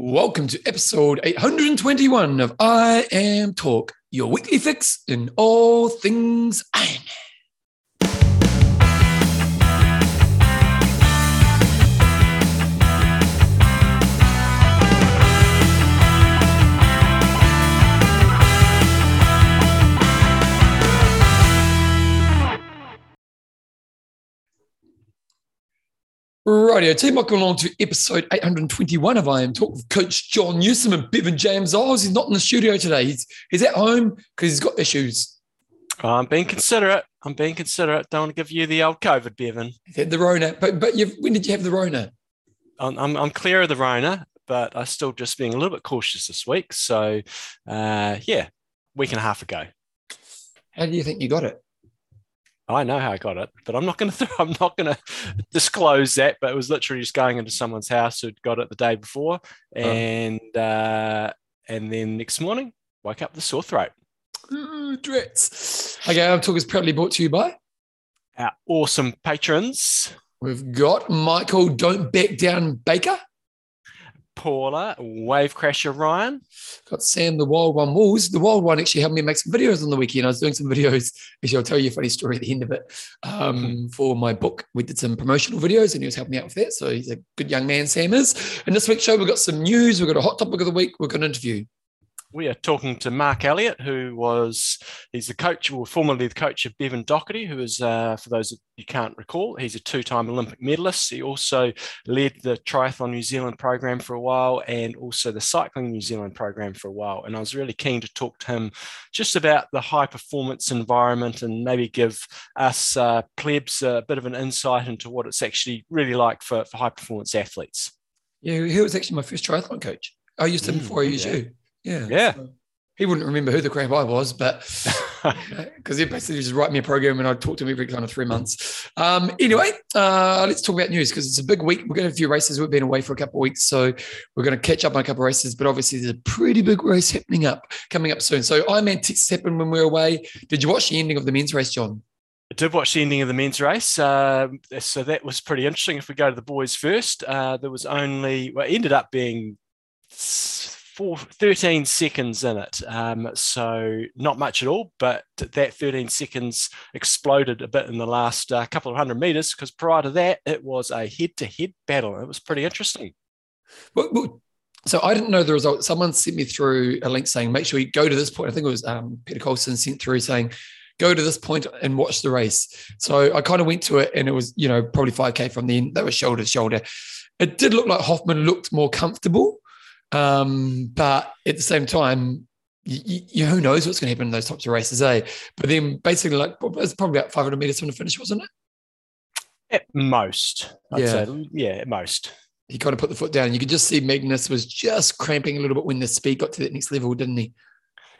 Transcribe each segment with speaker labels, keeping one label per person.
Speaker 1: Welcome to episode 821 of IMTalk, your weekly fix in all things Ironman. Radio team, welcome along to episode 821 of IMTalk with Coach John Newsom and Bevan James Oz. He's not in the studio today. He's he's at home because he's got issues.
Speaker 2: I'm being considerate. I'm being considerate. Don't want to give you the old COVID, Bevan.
Speaker 1: The Rona. But but you've, when did you have the Rona?
Speaker 2: I'm, I'm, I'm clear of the Rona, but I'm still just being a little bit cautious this week. So, uh, yeah, week and a half ago.
Speaker 1: How do you think you got it?
Speaker 2: I know how I got it, but I'm not going to. I'm not going to disclose that. But it was literally just going into someone's house who'd got it the day before, and uh, and then next morning woke up with a sore throat.
Speaker 1: Ooh, dreads. Okay, our talk is proudly brought to you by.
Speaker 2: Our awesome patrons,
Speaker 1: We've got Michael Don't Back Down Baker.
Speaker 2: Paula, Wave Crasher Ryan,
Speaker 1: Got Sam the Wild One Wolves. The Wild One actually helped me make some videos on the weekend. I was doing some videos. Actually, I'll tell you a funny story at the end of it. Um, for my book, we did some promotional videos and he was helping me out with that. So he's a good young man, Sam is. And this week's show, we've got some news. We've got a hot topic of the week. We've got an interview.
Speaker 2: We are talking to Mark Elliott, who was he's the coach, well, formerly the coach of Bevan Docherty, who is, uh, for those that you can't recall, he's a two-time Olympic medalist. He also led the Triathlon New Zealand program for a while, and also the Cycling New Zealand program for a while. And I was really keen to talk to him just about the high performance environment and maybe give us uh, plebs a bit of an insight into what it's actually really like for, for high performance athletes.
Speaker 1: Yeah, he was actually my first triathlon coach. I used him
Speaker 2: Mm,
Speaker 1: before I used
Speaker 2: yeah.
Speaker 1: you. Yeah.
Speaker 2: Yeah.
Speaker 1: So he wouldn't remember who the crap I was, but because he basically just write me a program and I'd talk to him every kind of three months. Um, anyway, uh, let's talk about news because it's a big week. We're going to have a few races. We've been away for a couple of weeks, so we're going to catch up on a couple of races. But obviously, there's a pretty big race happening up coming up soon. So I Ironman Texas happened when we were away. Did you watch the ending of the men's race, John?
Speaker 2: I did watch the ending of the men's race. Um, so that was pretty interesting. If we go to the boys first, uh, there was only, well, it ended up being four, 13 seconds in it. Um, so not much at all, but that 13 seconds exploded a bit in the last uh, couple of hundred meters because prior to that, it was a head to head battle. It was pretty interesting.
Speaker 1: So I didn't know the result. Someone sent me through a link saying, make sure you go to this point. I think it was um, Peter Colson sent through saying, go to this point and watch the race. So I kind of went to it and it was, you know, probably 5K from the end. That was shoulder to shoulder. It did look like Hoffman looked more comfortable. Um, but at the same time, you, you, who knows what's going to happen in those types of races, eh? But then basically, like, it's probably about 500 meters from the finish, wasn't it?
Speaker 2: At most, I'd
Speaker 1: Yeah.
Speaker 2: say. Yeah, at most.
Speaker 1: He kind of put the foot down. You could just see Magnus was just cramping a little bit when the speed got to that next level, didn't he?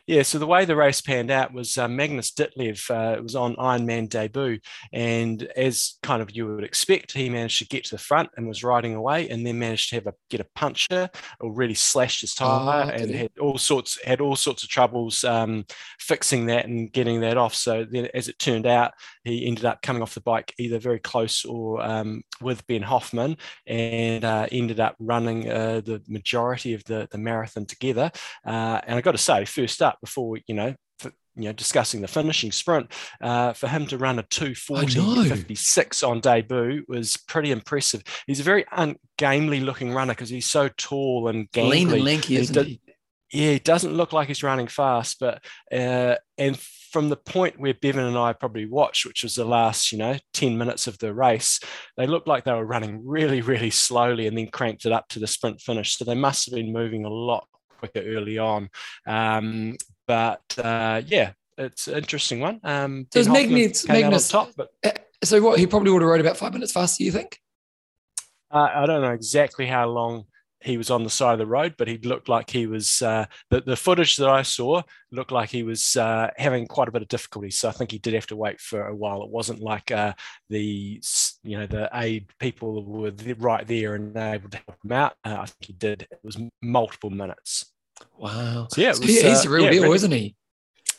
Speaker 2: Yeah, so the way the race panned out was uh, Magnus Ditlev uh, was on Ironman debut, and as kind of you would expect, he managed to get to the front and was riding away, and then managed to have a get a puncture or really slashed his tire,
Speaker 1: Oh,
Speaker 2: and had all sorts had all sorts of troubles um, fixing that and getting that off. So then, as it turned out, he ended up coming off the bike either very close or um, with Ben Hoffman, and uh, ended up running uh, the majority of the the marathon together. Uh, and I got to say, first up, before you know, for, you know, discussing the finishing sprint, uh, for him to run a
Speaker 1: know.
Speaker 2: 240 56 on debut was pretty impressive. He's a very ungamely looking runner because he's so tall and gangly.
Speaker 1: Lean and lanky, isn't he?
Speaker 2: Yeah, he doesn't look like he's running fast, but uh, and from the point where Bevan and I probably watched, which was the last, you know, 10 minutes of the race, they looked like they were running really, really slowly and then cranked it up to the sprint finish. So they must have been moving a lot quicker early on. Um, but uh, yeah, it's an interesting one. Um,
Speaker 1: So is Magnus-
Speaker 2: came out on
Speaker 1: Magnus-
Speaker 2: top, but
Speaker 1: So what? He probably would have rode about five minutes faster. You think?
Speaker 2: Uh, I don't know exactly how long he was on the side of the road, but he looked like he was. Uh, the the footage that I saw looked like he was uh, having quite a bit of difficulty. So I think he did have to wait for a while. It wasn't like uh, the you know the aid people were right there and able to help him out. Uh, I think he did. It was multiple minutes.
Speaker 1: Wow.
Speaker 2: So yeah, was,
Speaker 1: he- he's
Speaker 2: uh,
Speaker 1: the real
Speaker 2: yeah,
Speaker 1: deal,
Speaker 2: really-
Speaker 1: isn't he?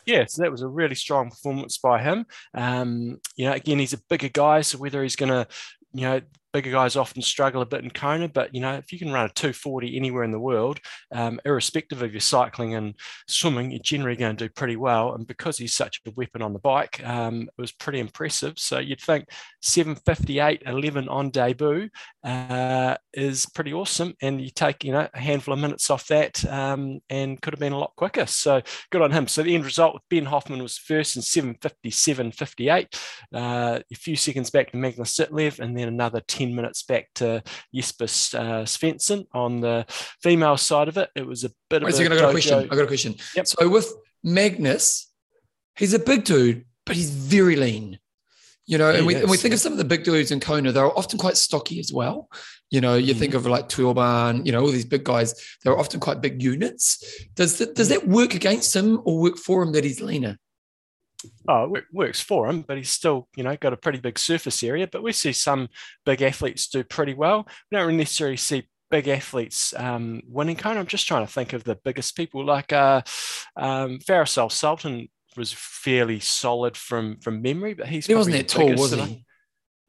Speaker 2: yeah, so that was a really strong performance by him. Um, you know, again, he's a bigger guy, so whether he's going to, you know, bigger guys often struggle a bit in Kona, but you know, if you can run a 240 anywhere in the world, um, irrespective of your cycling and swimming, you're generally going to do pretty well. And because he's such a weapon on the bike, um, it was pretty impressive. So you'd think 758 11 on debut uh, is pretty awesome. And you take, you know, a handful of minutes off that um, and could have been a lot quicker. So good on him. So the end result, with Ben Hoffman was first in 757 58, uh, a few seconds back to Magnus Ditlev, and then another 10 minutes back to Jesper uh, Svensson. On the female side of it, it was a bit Wait of a.
Speaker 1: Second, I got a question. I got a question. Yep. So with Magnus, he's a big dude, but he's very lean. You know, and we, and we think of some of the big dudes in Kona, they're often quite stocky as well. You know, you mm. think of like Tweelbarn, you know, all these big guys, they're often quite big units. Does that, does that work against him or work for him that he's leaner?
Speaker 2: Oh, it works for him, but he's still, you know, got a pretty big surface area. But we see some big athletes do pretty well. We don't necessarily see big athletes um, winning Kona. I'm just trying to think of the biggest people like uh, um, Faris Al-Sultan was fairly solid from from memory, but he's
Speaker 1: he wasn't that tall, was he?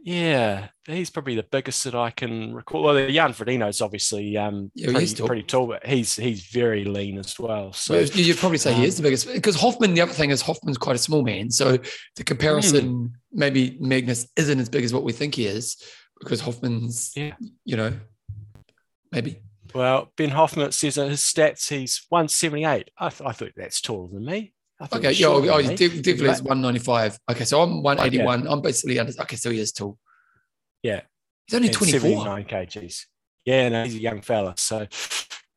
Speaker 2: Yeah, he's probably the biggest that I can recall. Well, the Jan Frodeno is obviously um, yeah, pretty, tall. pretty tall, but he's he's very lean as well. So well,
Speaker 1: you'd probably say um, he is the biggest because Hoffman. The other thing is Hoffman's quite a small man, so the comparison mm. maybe Magnus isn't as big as what we think he is because Hoffman's, yeah. you know, maybe.
Speaker 2: Well, Ben Hoffman says in his stats he's 178. I, th- I thought that's taller than me.
Speaker 1: Okay, yeah, oh, oh definitely is 195. Okay, so I'm 181. I'm basically under. Okay, so he is tall.
Speaker 2: Yeah,
Speaker 1: he's only 24.
Speaker 2: 79 kgs. Yeah, no, he's a young fella. So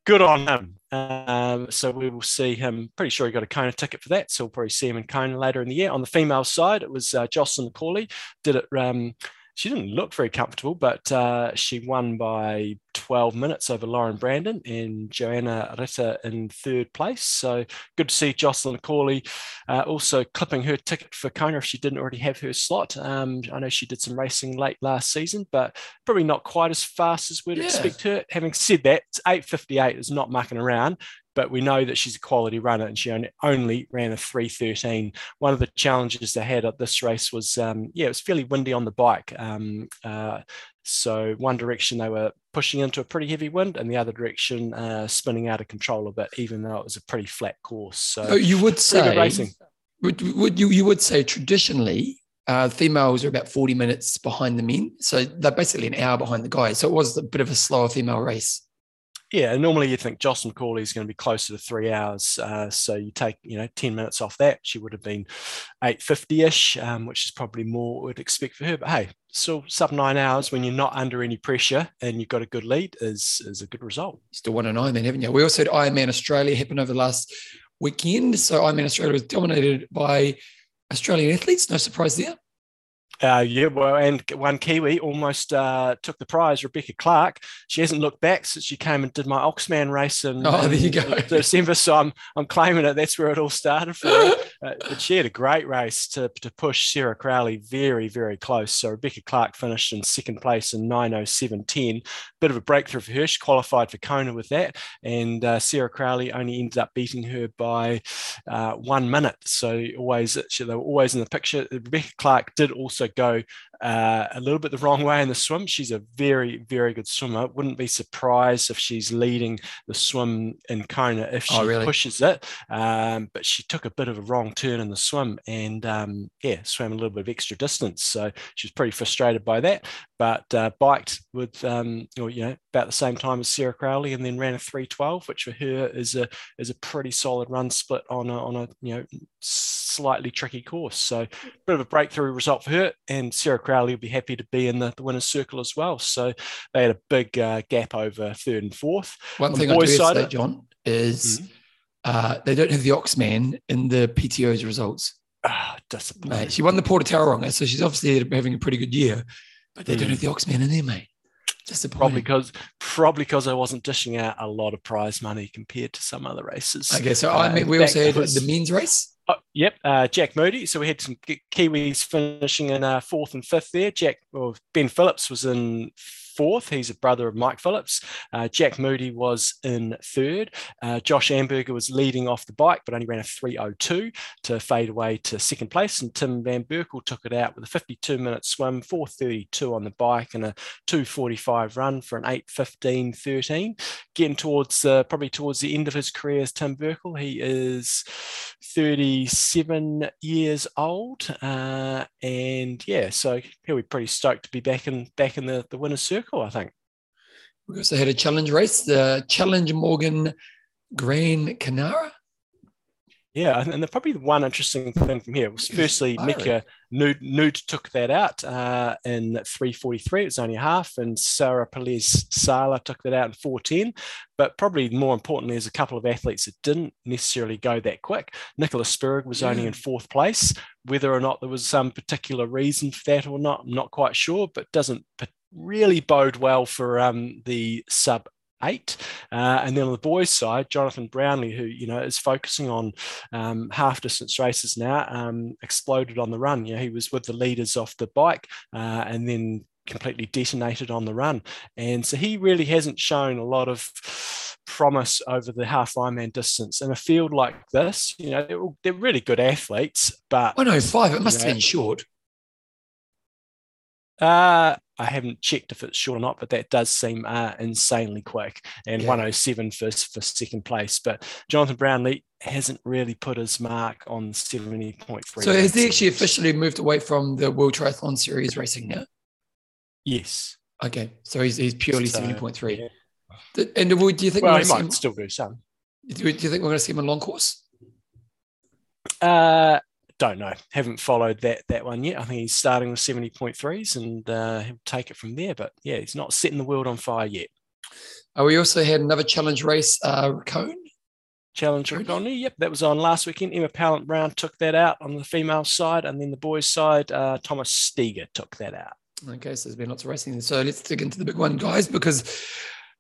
Speaker 2: good on him. Um, so we will see him. Pretty sure he got a Kona ticket for that. So we'll probably see him in Kona later in the year. On the female side, it was uh, Jocelyn Corley did it. Um, she didn't look very comfortable, but uh, she won by 12 minutes over Lauren Brandon and Joanna Ritter in third place. So good to see Jocelyn Corley uh, also clipping her ticket for Kona if she didn't already have her slot. Um, I know she did some racing late last season, but probably not quite as fast as we'd yeah. expect her. Having said that, 8.58 is not mucking around but we know that she's a quality runner and she only, only ran a 313. One of the challenges they had at this race was, um, yeah, it was fairly windy on the bike. Um, uh, so one direction they were pushing into a pretty heavy wind, and the other direction uh, spinning out of control a bit, even though it was a pretty flat course. So
Speaker 1: oh, you would say racing. Would, would you you would say traditionally uh, females are about 40 minutes behind the men. So they're basically an hour behind the guys. So it was a bit of a slower female race
Speaker 2: yeah, normally you think Jocelyn Corley is going to be closer to three hours. Uh, so you take, you know, 10 minutes off that. She would have been 8.50-ish, um, which is probably more we'd expect for her. But hey, still sub nine hours when you're not under any pressure and you've got a good lead is, is a good result.
Speaker 1: Still won an Ironman, haven't you? We also had Ironman Australia happen over the last weekend. So Ironman Australia was dominated by Australian athletes. No surprise there.
Speaker 2: Uh, yeah, well, and one Kiwi almost uh, took the prize, Rebecca Clarke. She hasn't looked back since she came and did my Oxman race in,
Speaker 1: oh, there you go.
Speaker 2: December. So I'm, I'm claiming it. That's where it all started for her. Uh, but she had a great race to, to push Sarah Crowley very, very close. So Rebecca Clarke finished in second place in 907.10. Bit of a breakthrough for her. She qualified for Kona with that. And uh, Sarah Crowley only ended up beating her by uh, one minute. So always, they were always in the picture. Rebecca Clarke did also go uh, a little bit the wrong way in the swim. She's a very, very good swimmer. Wouldn't be surprised if she's leading the swim in Kona if she oh, really? pushes it. Um, but she took a bit of a wrong turn in the swim and um, yeah, swam a little bit of extra distance. So she was pretty frustrated by that. But uh, biked with um, or, you know about the same time as Sarah Crowley and then ran a 312, which for her is a is a pretty solid run split on a on a you know slightly tricky course. So a bit of a breakthrough result for her, and Sarah Crowley will be happy to be in the, the winner's circle as well. So they had a big uh, gap over third and fourth.
Speaker 1: One on thing I do side, say, John, is mm-hmm. uh, they don't have the Oxman in the PTO's results.
Speaker 2: Ah,
Speaker 1: mate, she won the Port of Tauranga, so she's obviously having a pretty good year, but they mm. don't have the Oxman in there, mate.
Speaker 2: Probably because probably because I wasn't dishing out a lot of prize money compared to some other races.
Speaker 1: Okay, so uh, I mean, we also had was, the men's race.
Speaker 2: Oh, yep, uh, Jack Moody. So we had some Kiwis finishing in uh, fourth and fifth there. Jack, well, Ben Phillips was in fourth. He's a brother of Mike Phillips. Uh, Jack Moody was in third. Uh, Josh Amberger was leading off the bike, but only ran a 302 to fade away to second place. And Tim Van Berkel took it out with a 52 minute swim, 432 on the bike, and a 245 run for an 815 13. Getting towards uh, probably towards the end of his career as Tim Berkel. He is 37 years old. Uh, and yeah, so he'll be pretty stoked to be back in back in the, the winner's circle, I think.
Speaker 1: We also had a challenge race, the Challenge Mogán Gran Canaria.
Speaker 2: Yeah, and the, probably the one interesting thing from here was firstly Mika Noodt, Noodt took that out uh, in 343. It was only half, and Sarah Pérez Sala took that out in 410. But probably more importantly, there's a couple of athletes that didn't necessarily go that quick. Nicola Spirig was yeah. only in fourth place. Whether or not there was some particular reason for that or not, I'm not quite sure, but doesn't really bode well for um, the sub eight. Uh, and then on the boys' side, Jonathan Brownlee, who you know is focusing on um, half distance races now, um, exploded on the run. You know, he was with the leaders off the bike, uh, and then completely detonated on the run. And so he really hasn't shown a lot of promise over the half Ironman distance in a field like this. You know, they're, they're really good athletes, but
Speaker 1: I know five. It must know, have been short.
Speaker 2: Uh, I haven't checked if it's short or not, but that does seem uh, insanely quick. And yeah. 107 for, for second place. But Jonathan Brownlee hasn't really put his mark on 70.3.
Speaker 1: So has he actually officially moved away from the World Triathlon Series racing now?
Speaker 2: Yes.
Speaker 1: Okay. So he's, he's purely so, 70.3. Yeah. And do you think
Speaker 2: well, he might him, still do some.
Speaker 1: Do you think we're going to see him in long course?
Speaker 2: Uh, don't know. Haven't followed that that one yet. I think he's starting with seventy point threes, and uh, he'll take it from there. But yeah, he's not setting the world on fire yet.
Speaker 1: Uh, we also had another challenge race, uh, Riccione.
Speaker 2: Challenge Riccione. Yep, that was on last weekend. Emma Pallant Brown took that out on the female side, and then the boys' side, uh, Thomas Steger took that out.
Speaker 1: Okay, so there's been lots of racing. So let's dig into the big one, guys, because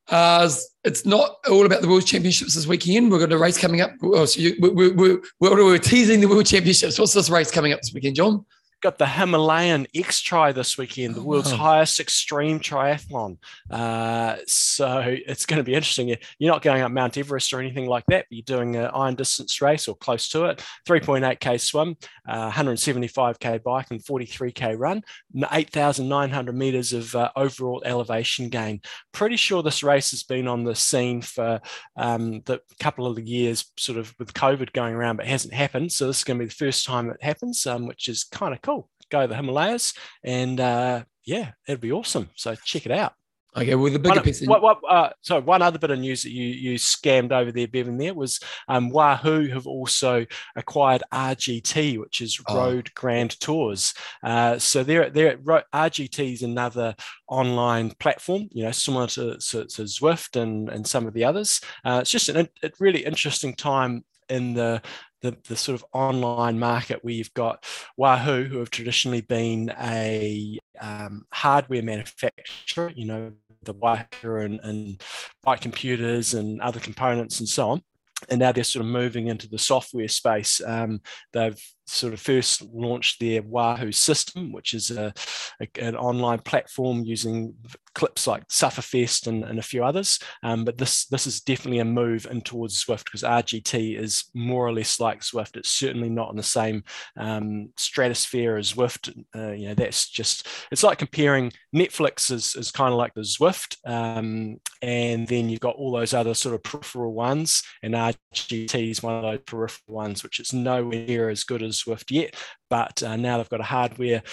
Speaker 1: uh, it's not all about the World Championships this weekend. We've got a race coming up. Oh, so you, we, we, we, we're teasing the World Championships. What's this race coming up this weekend, John?
Speaker 2: Got the Himalayan X Tri this weekend, the oh, world's highest extreme triathlon. Uh, so it's going to be interesting. You're not going up Mount Everest or anything like that, but you're doing an iron distance race or close to it 3.8K swim, uh, 175K bike, and 43K run, 8,900 meters of uh, overall elevation gain. Pretty sure this race has been on the scene for um, the couple of the years, sort of with COVID going around, but hasn't happened. So this is going to be the first time it happens, um, which is kind of cool go the Himalayas, and uh, yeah, it'd be awesome. So check it out.
Speaker 1: Okay, well, the bigger one, piece.
Speaker 2: What, what, uh, so one other bit of news that you you scammed over there, Bevan, there was um, Wahoo have also acquired RGT, which is oh. Road Grand Tours. Uh, so they're they're RGT is another online platform, you know, similar to, to, to Zwift and and some of the others. Uh, it's just an, a really interesting time in the the, the sort of online market where you've got Wahoo, who have traditionally been a um, hardware manufacturer, you know, the Waka and, and bike computers and other components and so on. And now they're sort of moving into the software space. Um, they've sort of first launched their Wahoo system, which is a, a, an online platform using clips like Sufferfest and, and a few others. Um, but this this is definitely a move in towards Zwift because RGT is more or less like Zwift. It's certainly not in the same um, stratosphere as Zwift. Uh, you know, that's just it's like comparing Netflix is, is kind of like the Zwift, um, and then you've got all those other sort of peripheral ones, and RGT is one of those peripheral ones, which is nowhere near as good as Zwift yet, but uh, now they've got a hardware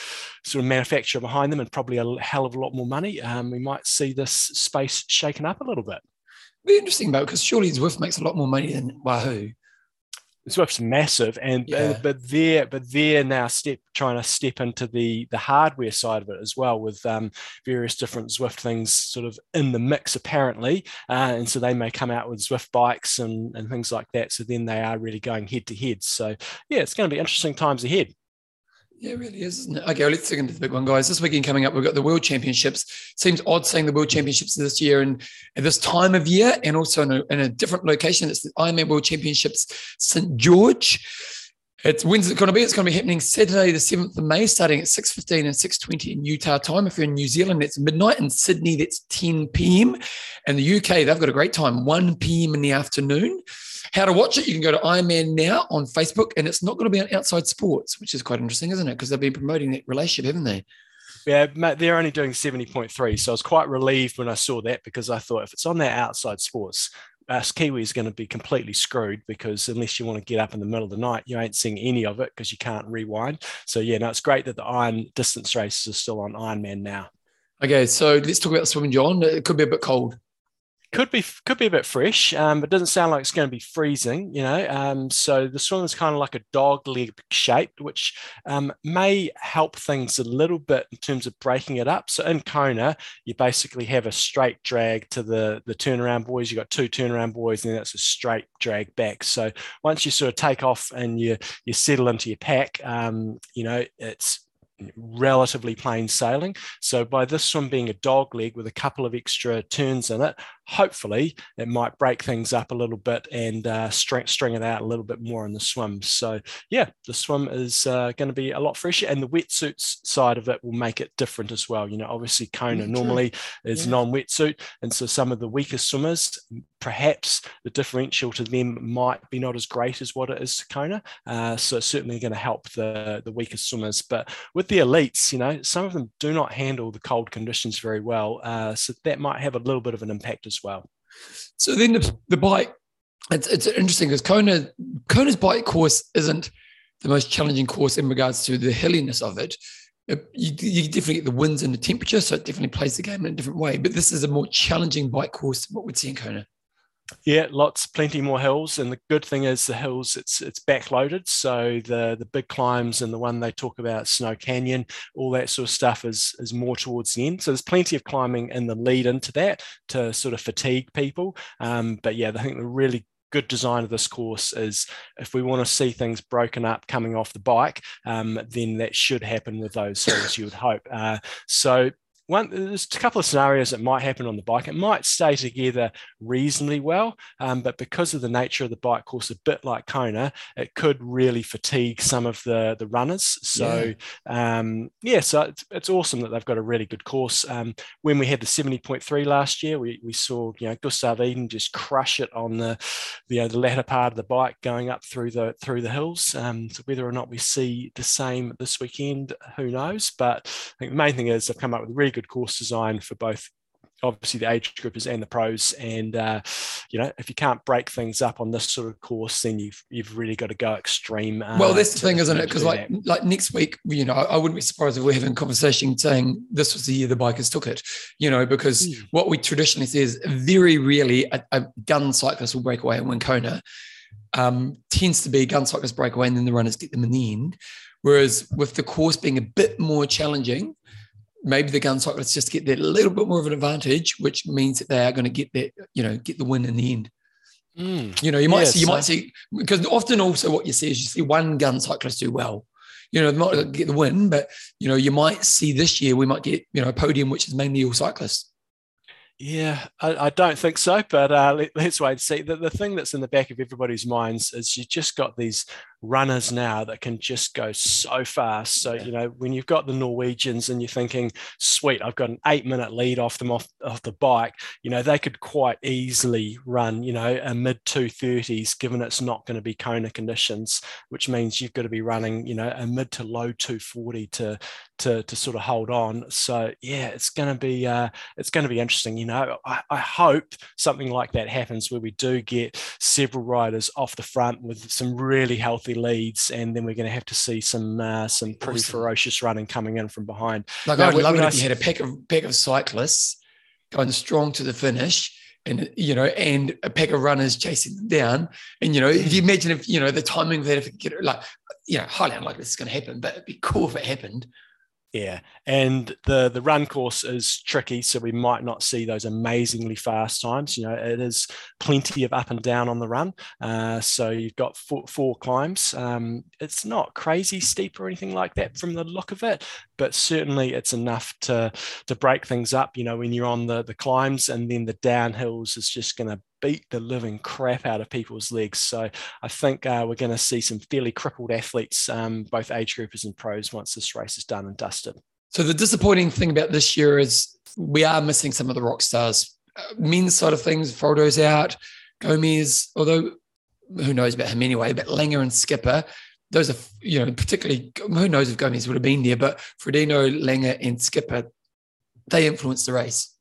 Speaker 2: sort of manufacturer behind them and probably a hell of a lot more money. Um, we might see this space shaken up a little bit.
Speaker 1: Be interesting about because surely Zwift makes a lot more money than Wahoo.
Speaker 2: Zwift's massive, and yeah. but they're but they're now step trying to step into the the hardware side of it as well with um, various different Zwift things sort of in the mix apparently, uh, and so they may come out with Zwift bikes and and things like that. So then they are really going head to head. So yeah, it's going to be interesting times ahead.
Speaker 1: Yeah, it really is, isn't it? Okay, well, let's dig into the big one, guys. This weekend coming up, we've got the World Championships. Seems odd saying the World Championships this year and at this time of year, and also in a, in a different location. It's the Ironman World Championships St. George. It's when's it going to be? It's going to be happening Saturday, the 7th of May, starting at 6.15 and 6.20 in Utah time. If you're in New Zealand, it's midnight. In Sydney, that's 10 p.m. And the UK, they've got a great time, 1 p.m. in the afternoon. How to watch it, you can go to Ironman Now on Facebook, and it's not going to be on Outside Sports, which is quite interesting, isn't it? Because they've been promoting that relationship, haven't they?
Speaker 2: Yeah, mate, they're only doing 70.3. So I was quite relieved when I saw that because I thought if it's on that outside sports, Uh, us Kiwi is going to be completely screwed because unless you want to get up in the middle of the night, you ain't seeing any of it because you can't rewind. So yeah, no, it's great that the iron distance races are still on Ironman now.
Speaker 1: Okay, so let's talk about swimming, John. It could be a bit cold
Speaker 2: could be could be a bit fresh, um, but doesn't sound like it's going to be freezing. You know, um, so the swim is kind of like a dog leg shape, which um, may help things a little bit in terms of breaking it up. So in Kona, you basically have a straight drag to the the turnaround buoys. You got two turnaround buoys, and that's a straight drag back. So once you sort of take off and you you settle into your pack, um, you know, it's relatively plain sailing. So by this swim being a dog leg with a couple of extra turns in it, hopefully it might break things up a little bit and uh, string, string it out a little bit more in the swim. So yeah, the swim is uh, going to be a lot fresher and the wetsuits side of it will make it different as well. You know, obviously Kona mm, normally is yeah. non-wetsuit. And so some of the weaker swimmers, perhaps the differential to them might be not as great as what it is to Kona. Uh, so it's certainly going to help the, the weaker swimmers. But with the elites, you know, some of them do not handle the cold conditions very well. Uh, so that might have a little bit of an impact as well.
Speaker 1: So then the, the bike, it's, it's interesting because Kona, Kona's bike course isn't the most challenging course in regards to the hilliness of it. You, you, definitely get the winds and the temperature, so it definitely plays the game in a different way. But this is a more challenging bike course than what we'd see in Kona.
Speaker 2: Yeah, lots, plenty more hills, and the good thing is the hills it's it's backloaded. So the the big climbs and the one they talk about, Snow Canyon, all that sort of stuff is is more towards the end. So there's plenty of climbing in the lead into that to sort of fatigue people. Um, but yeah, I think the really good design of this course is if we want to see things broken up coming off the bike, um, then that should happen with those hills, you would hope. Uh, so one there's a couple of scenarios that might happen on the bike. It might stay together reasonably well, um, but because of the nature of the bike course, a bit like Kona, it could really fatigue some of the the runners. So yeah, um, yeah so it's, it's, awesome that they've got a really good course. Um, when we had the 70.3 last year, we, we saw you know Gustav Iden just crush it on the you know, the latter part of the bike going up through the through the hills. Um, so whether or not we see the same this weekend, who knows? But I think the main thing is they've come up with really good good course design for both obviously the age groupers and the pros and uh, you know if you can't break things up on this sort of course then you've you've really got to go extreme
Speaker 1: uh, well that's the thing isn't it because like that. like next week you know I wouldn't be surprised if we're having a conversation saying this was the year the bikers took it you know because mm. what we traditionally see is very rarely a, a gun cyclist will break away and win Kona um, tends to be gun cyclists break away and then the runners get them in the end whereas with the course being a bit more challenging maybe the gun cyclists just get that little bit more of an advantage, which means that they are going to get that, you know, get the win in the end. Mm, you know, you might see, you might see, because often also what you see is you see one gun cyclist do well. You know, they might get the win, but you know, you might see this year we might get you know a podium which is mainly all cyclists.
Speaker 2: Yeah, I, I, don't think so, but uh, let, us wait and see. The, the thing that's in the back of everybody's minds is you just got these runners now that can just go so fast. So, you know, when you've got the Norwegians and you're thinking, sweet, I've got an eight minute lead off them off, off the bike, you know, they could quite easily run, you know, a mid 230s, given it's not going to be Kona conditions, which means you've got to be running, you know, a mid to low 240 to, to, to sort of hold on. So yeah, it's going to be, uh, it's going to be interesting. You know, I, I hope something like that happens where we do get several riders off the front with some really healthy healthy leads, and then we're going to have to see some uh, some pretty awesome. ferocious running coming in from behind.
Speaker 1: Like now, I'd love it if you had a pack of pack of cyclists going strong to the finish, and you know, and a pack of runners chasing them down. And you know, if you imagine if you know the timing of that, if it get like, you know, highly unlikely this is going to happen, but it'd be cool if it happened.
Speaker 2: Yeah, and the the run course is tricky, so we might not see those amazingly fast times. You know, it is plenty of up and down on the run. Uh, so you've got four, four climbs. Um, it's not crazy steep or anything like that from the look of it, but certainly it's enough to to break things up. You know, when you're on the the climbs and then the downhills is just going to beat the living crap out of people's legs. So I think uh, we're going to see some fairly crippled athletes, um, both age groupers and pros, once this race is done and dusted.
Speaker 1: So the disappointing thing about this year is we are missing some of the rock stars. Uh, men's side of things, Frodo's out, Gomez, although who knows about him anyway, but Lange and Skipper, those are, you know, particularly, who knows if Gomez would have been there, but Frodeno, Lange, and Skipper, they influenced the race.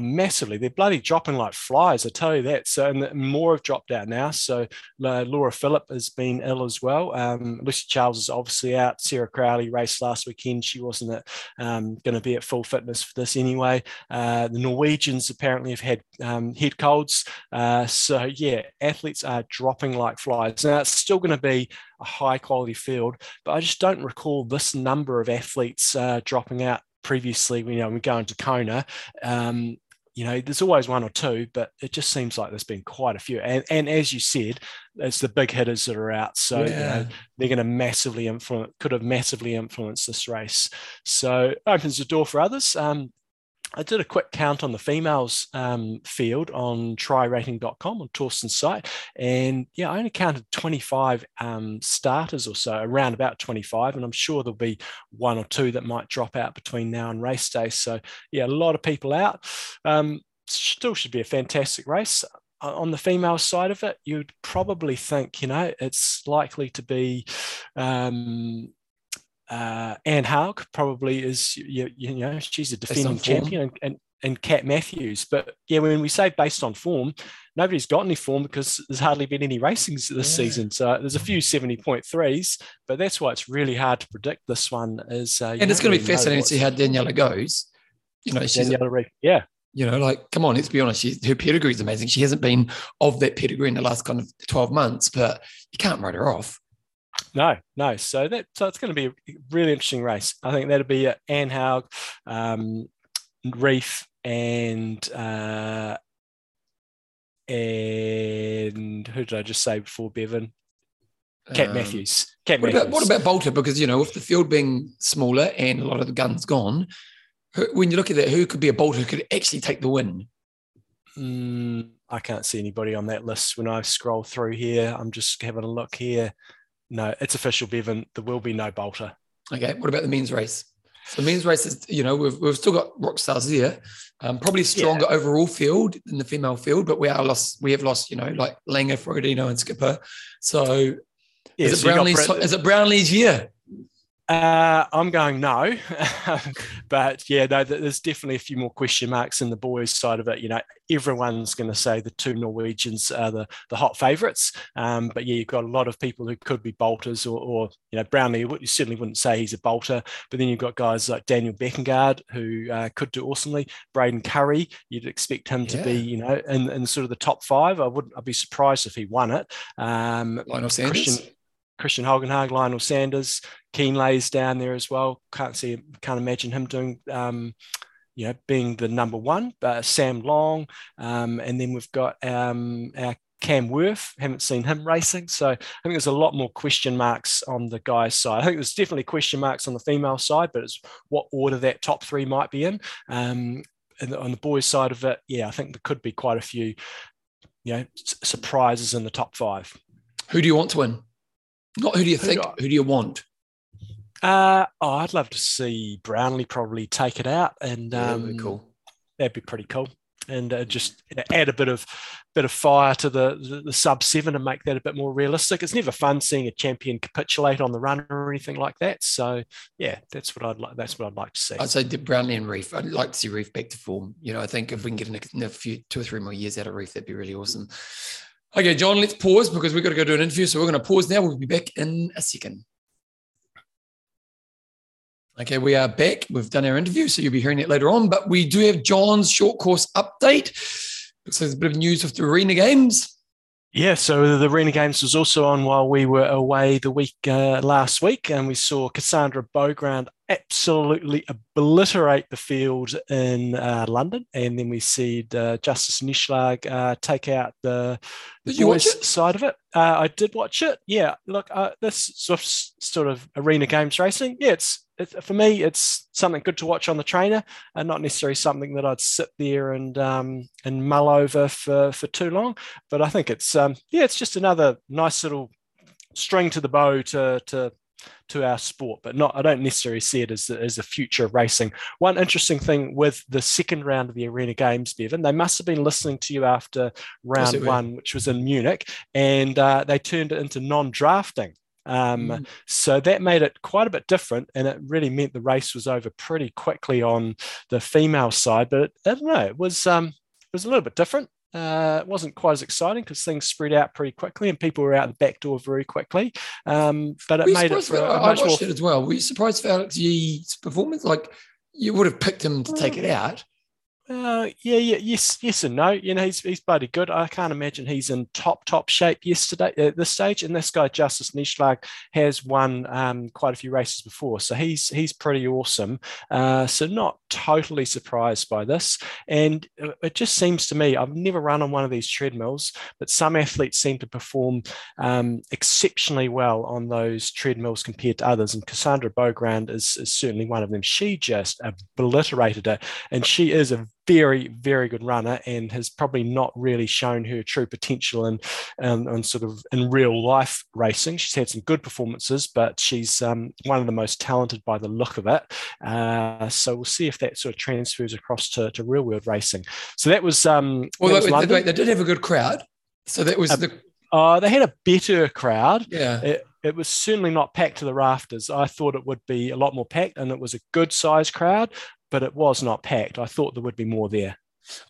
Speaker 2: Massively. They're bloody dropping like flies, I tell you that. So, and more have dropped out now. So, uh, Laura Philipp has been ill as well. Um, Lucy Charles is obviously out. Sarah Crowley raced last weekend. She wasn't um, going to be at full fitness for this anyway. Uh, the Norwegians apparently have had um, head colds. Uh, so, yeah, athletes are dropping like flies. Now, it's still going to be a high quality field, but I just don't recall this number of athletes uh, dropping out previously, you know, we go into Kona, um, you know, there's always one or two, but it just seems like there's been quite a few. And, and as you said, it's the big hitters that are out. So yeah. you know, they're going to massively influence, could have massively influenced this race. So opens the door for others. Um, I did a quick count on the females um, field on trirating.com on Torsten's site. And yeah, I only counted 25 um, starters or so, around about 25. And I'm sure there'll be one or two that might drop out between now and race day. So yeah, a lot of people out. Um, still should be a fantastic race. On the female side of it, you'd probably think, you know, it's likely to be um, uh, Anne Haug probably is you, you know she's a defending champion and, and and Kat Matthews. But yeah, when we say based on form, nobody's got any form because there's hardly been any racings this yeah. season. So there's a few 70.3s, but that's why it's really hard to predict this one. Is uh,
Speaker 1: and it's going to be fascinating to see how Daniela goes. You know, she's
Speaker 2: Daniela, yeah.
Speaker 1: You know, like, come on, let's be honest. She, her pedigree is amazing. She hasn't been of that pedigree in the last kind of 12 months, but you can't write her off.
Speaker 2: No, no. So that so it's going to be a really interesting race. I think that'll be Anne Haug, um, Ryf, and uh, and who did I just say before Bevan? Kat um, Matthews. Kat
Speaker 1: what
Speaker 2: Matthews.
Speaker 1: About, what about Bolter? Because you know, with the field being smaller and a lot of the guns gone, who, when you look at that, who could be a Bolter who could actually take the win?
Speaker 2: Mm, I can't see anybody on that list when I scroll through here. I'm just having a look here. No, it's official, Bevan. There will be no bolter.
Speaker 1: Okay. What about the men's race? So the men's race is, you know, we've, we've still got rock stars there. Um, probably stronger yeah. overall field than the female field, but we are lost. We have lost, you know, like Lange, Frodeno, and Skipper. So yeah, is, so it Brownlee's, is it Brownlee's year?
Speaker 2: Uh, I'm going no, but yeah, no, there's definitely a few more question marks in the boys' side of it. You know, everyone's going to say the two Norwegians are the, the hot favourites, um, but yeah, you've got a lot of people who could be bolters, or, or you know, Brownlee. You certainly wouldn't say he's a bolter, but then you've got guys like Daniel Bækkegård who uh, could do awesomely. Braden Currie, you'd expect him yeah. to be, you know, in, in sort of the top five. I wouldn't. I'd be surprised if he won it. Um,
Speaker 1: Lionel Sanders.
Speaker 2: Christian, Christian Hogenhaug, Lionel Sanders, Kienle's down there as well. Can't see, can't imagine him doing, um, you know, being the number one. But Sam Long, um, and then we've got um, our Cam Wurf. Haven't seen him racing, so I think there's a lot more question marks on the guys' side. I think there's definitely question marks on the female side, but it's what order that top three might be in. Um, and on the boys' side of it, yeah, I think there could be quite a few, you know, surprises in the top five.
Speaker 1: Who do you want to win? Not who do you think? Who do, who do you want?
Speaker 2: Uh, oh, I'd love to see Brownlee probably take it out, and yeah, um, that'd be cool. That'd be pretty cool, and uh, just add a bit of bit of fire to the, the, the sub seven and make that a bit more realistic. It's never fun seeing a champion capitulate on the run or anything like that. So yeah, that's what I'd like. That's what I'd like to see.
Speaker 1: I'd say Brownlee and Ryf. I'd like to see Ryf back to form. You know, I think if we can get in a, a few two or three more years out of Ryf, that'd be really awesome. Okay, John, let's pause because we've got to go do an interview. So we're going to pause now. We'll be back in a second. Okay, we are back. We've done our interview, so you'll be hearing it later on. But we do have John's short course update. Like there's a bit of news with the Arena Games.
Speaker 2: Yeah, so the Arena Games was also on while we were away the week uh, last week, and we saw Cassandra Beaugrand absolutely obliterate the field in uh, London, and then we see uh, Justus Nieschlag uh, take out the, the boys side of it. Uh, I did watch it. Yeah, look, uh, this sort of, sort of arena games racing. Yeah, it's, it's, for me, it's something good to watch on the trainer, and not necessarily something that I'd sit there and um, and mull over for for too long. But I think it's um, yeah, it's just another nice little string to the bow to to to our sport, but not I don't necessarily see it as, as a future of racing. One interesting thing with the second round of the Arena Games, Bevan, they must have been listening to you after round one, which was in Munich, and uh, they turned it into non-drafting. Um, mm. So that made it quite a bit different, and it really meant the race was over pretty quickly on the female side. But I don't know, it was um, it was a little bit different. Uh, it wasn't quite as exciting because things spread out pretty quickly and people were out the back door very quickly. Um, but it made it. For,
Speaker 1: I watched more... it as well. Were you surprised for Alex Yee's performance? Like you would have picked him to take it out.
Speaker 2: Uh, yeah, yeah, yes, yes, and no. You know, he's he's bloody good. I can't imagine he's in top top shape yesterday at this stage. And this guy, Justus Nieschlag, has won um, quite a few races before, so he's he's pretty awesome. Uh, so not totally surprised by this. And it just seems to me, I've never run on one of these treadmills, but some athletes seem to perform um, exceptionally well on those treadmills compared to others. And Cassandra Beaugrand is, is certainly one of them. She just obliterated it, and she is a very, very good runner and has probably not really shown her true potential in, in, in sort of in real life racing. She's had some good performances, but she's um, one of the most talented by the look of it. Uh, so we'll see if that sort of transfers across to, to real world racing. So that was. Um,
Speaker 1: well, that was they, they, did have a good crowd. So that was uh, the.
Speaker 2: Uh, they had a better crowd.
Speaker 1: Yeah.
Speaker 2: It, it was certainly not packed to the rafters. I thought it would be a lot more packed, and it was a good sized crowd but it was not packed. I thought there would be more there.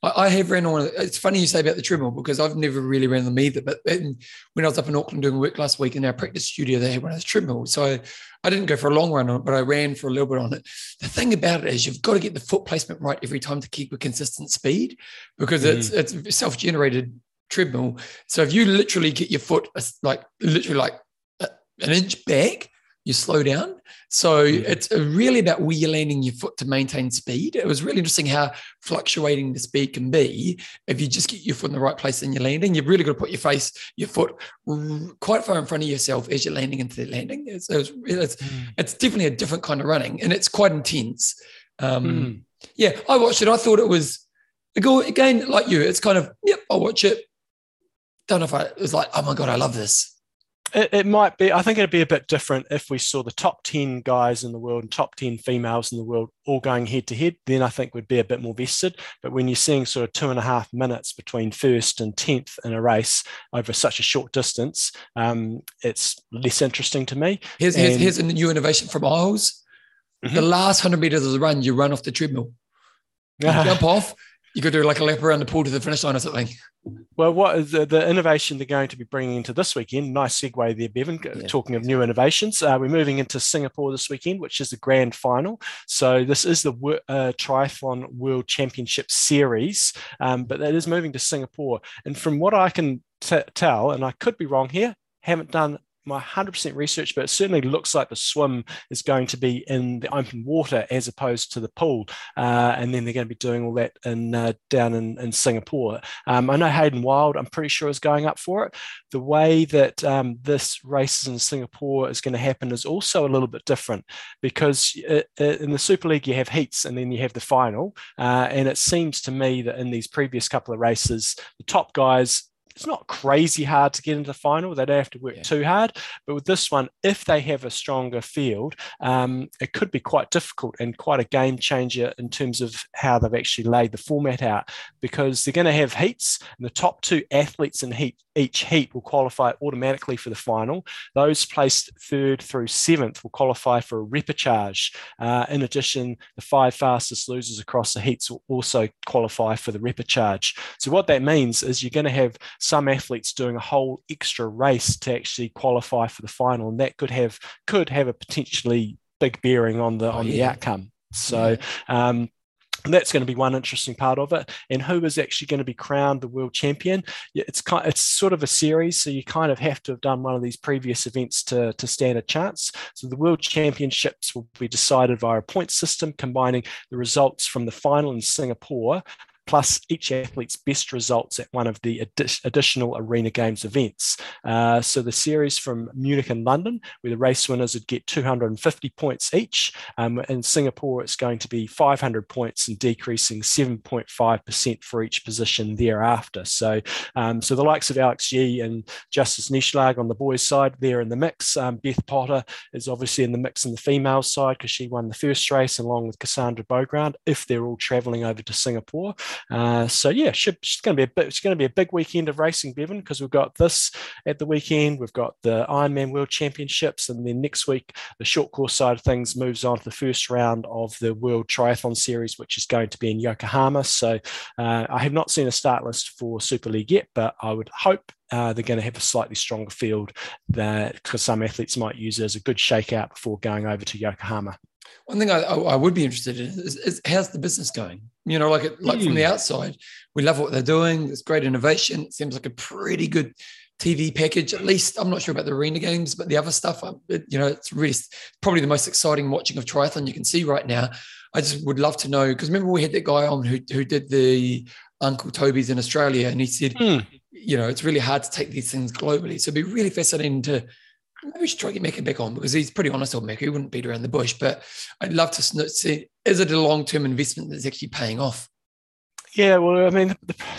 Speaker 1: I, I have ran on. It. It's funny you say about the treadmill because I've never really ran them either. But when I was up in Auckland doing work last week in our practice studio, they had one of those treadmills. So I, I didn't go for a long run on it, but I ran for a little bit on it. The thing about it is you've got to get the foot placement right every time to keep a consistent speed because mm. it's it's self-generated treadmill. So if you literally get your foot like literally like an inch back, you slow down. So mm-hmm. it's really about where you're landing your foot to maintain speed. It was really interesting how fluctuating the speed can be. If you just get your foot in the right place and you're landing, you've really got to put your face, your foot quite far in front of yourself as you're landing into the landing. It's, it's, it's, mm. it's definitely a different kind of running and it's quite intense. Um, mm. Yeah, I watched it. I thought it was, again, like you, it's kind of, yep, I'll watch it. Don't know if I, it was like, oh my God, I love this
Speaker 2: it, it, might be. I think it'd be a bit different if we saw the top 10 guys in the world and top 10 females in the world all going head to head. Then I think we'd be a bit more vested. But when you're seeing sort of two and a half minutes between first and 10th in a race over such a short distance, um, it's less interesting to me.
Speaker 1: Here's, and, here's, here's, a new innovation from Eyles. Mm-hmm. The last 100 meters of the run, you run off the treadmill. You jump off, you could do like a lap around the pool to the finish line or something.
Speaker 2: Well, what is the, the, innovation they're going to be bringing into this weekend? Nice segue there, Bevan. Yeah. Talking of new innovations, uh, we're moving into Singapore this weekend, which is the grand final. So this is the uh, Triathlon World Championship Series, um, but that is moving to Singapore. And from what I can t- tell, and I could be wrong here, haven't done my 100% research, but it certainly looks like the swim is going to be in the open water as opposed to the pool. Uh, and then they're going to be doing all that in uh, down in, in Singapore. Um, I know Hayden Wilde, I'm pretty sure, is going up for it. The way that um, this race in Singapore is going to happen is also a little bit different because it, it, in the Super League, you have heats and then you have the final. Uh, and it seems to me that in these previous couple of races, the top guys it's not crazy hard to get into the final. They don't have to work yeah. too hard. But with this one, if they have a stronger field, um, it could be quite difficult and quite a game changer in terms of how they've actually laid the format out because they're going to have heats, and the top two athletes in heat each heat will qualify automatically for the final. Those placed third through seventh will qualify for a repechage. Uh, in addition, the five fastest losers across the heats will also qualify for the repechage. So what that means is you're going to have some athletes doing a whole extra race to actually qualify for the final, and that could have could have a potentially big bearing on the oh, on yeah. the outcome. So. Um, that's going to be one interesting part of it. And who is actually going to be crowned the world champion? It's kind, it's sort of a series, so you kind of have to have done one of these previous events to, to stand a chance. So the world championships will be decided via a point system, combining the results from the final in Singapore plus each athlete's best results at one of the adi- additional Arena Games events. Uh, so the series from Munich and London, where the race winners would get 250 points each. Um, in Singapore, it's going to be 500 points and decreasing 7.5% for each position thereafter. So, um, so the likes of Alex Yee and Justus Nieschlag on the boys' side, they're in the mix. Um, Beth Potter is obviously in the mix on the female side because she won the first race along with Cassandra Beaugrand if they're all traveling over to Singapore. Uh, so yeah, should, it's going to be a bit, it's going to be a big weekend of racing, Bevan, because we've got this at the weekend. We've got the Ironman World Championships, and then next week the short course side of things moves on to the first round of the World Triathlon Series, which is going to be in Yokohama. So uh, I have not seen a start list for Super League yet, but I would hope uh, they're going to have a slightly stronger field that because some athletes might use it as a good shakeout before going over to Yokohama.
Speaker 1: One thing I, I would be interested in is, is how's the business going? You know, like it, like mm. from the outside, we love what they're doing. It's great innovation. It seems like a pretty good TV package. At least I'm not sure about the arena games, but the other stuff, it, you know, it's really probably the most exciting watching of triathlon you can see right now. I just would love to know because remember we had that guy on who who did the Uncle Toby's in Australia, and he said, mm. you know, it's really hard to take these things globally. So it'd be really fascinating to maybe should try to get back on because he's pretty honest old Mecca. He wouldn't beat around the bush, but I'd love to see is it a long term investment that's actually paying off?
Speaker 2: Yeah, well, I mean,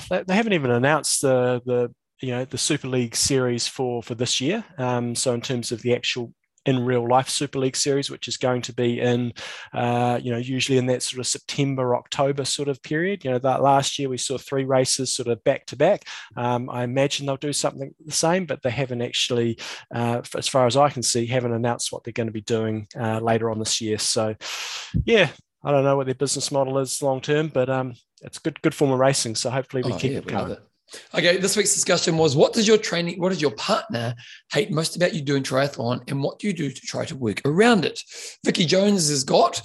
Speaker 2: they haven't even announced the the you know the Super League series for for this year. Um, so in terms of the actual in real life Super League series, which is going to be in, uh, you know, usually in that sort of September, October sort of period. You know, that last year we saw three races sort of back to back. Um, I imagine they'll do something the same, but they haven't actually, uh, as far as I can see, haven't announced what they're going to be doing uh, later on this year. So, yeah, I don't know what their business model is long term, but um, it's good, good form of racing. So hopefully we oh, keep yeah, it going.
Speaker 1: Okay, this week's discussion was what does your training, what does your partner hate most about you doing triathlon, and what do you do to try to work around it? Vicky Jones has got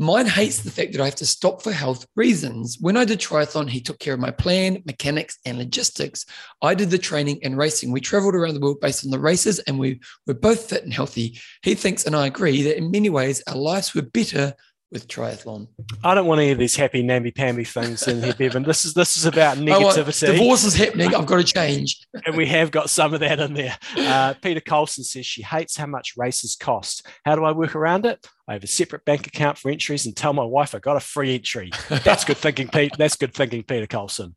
Speaker 1: mine hates the fact that I have to stop for health reasons. When I did triathlon, he took care of my plan, mechanics, and logistics. I did the training and racing. We traveled around the world based on the races, and we were both fit and healthy. He thinks, and I agree, that in many ways our lives were better with triathlon.
Speaker 2: I don't want any of these happy namby pamby things in here, Bevan. This is this is about negativity.
Speaker 1: divorce is happening. I've got to change.
Speaker 2: and we have got some of that in there. Uh, Peter Colson says she hates how much races cost. How do I work around it? I have a separate bank account for entries and tell my wife I got a free entry. That's good thinking, Pete. That's good thinking, Peter Colson.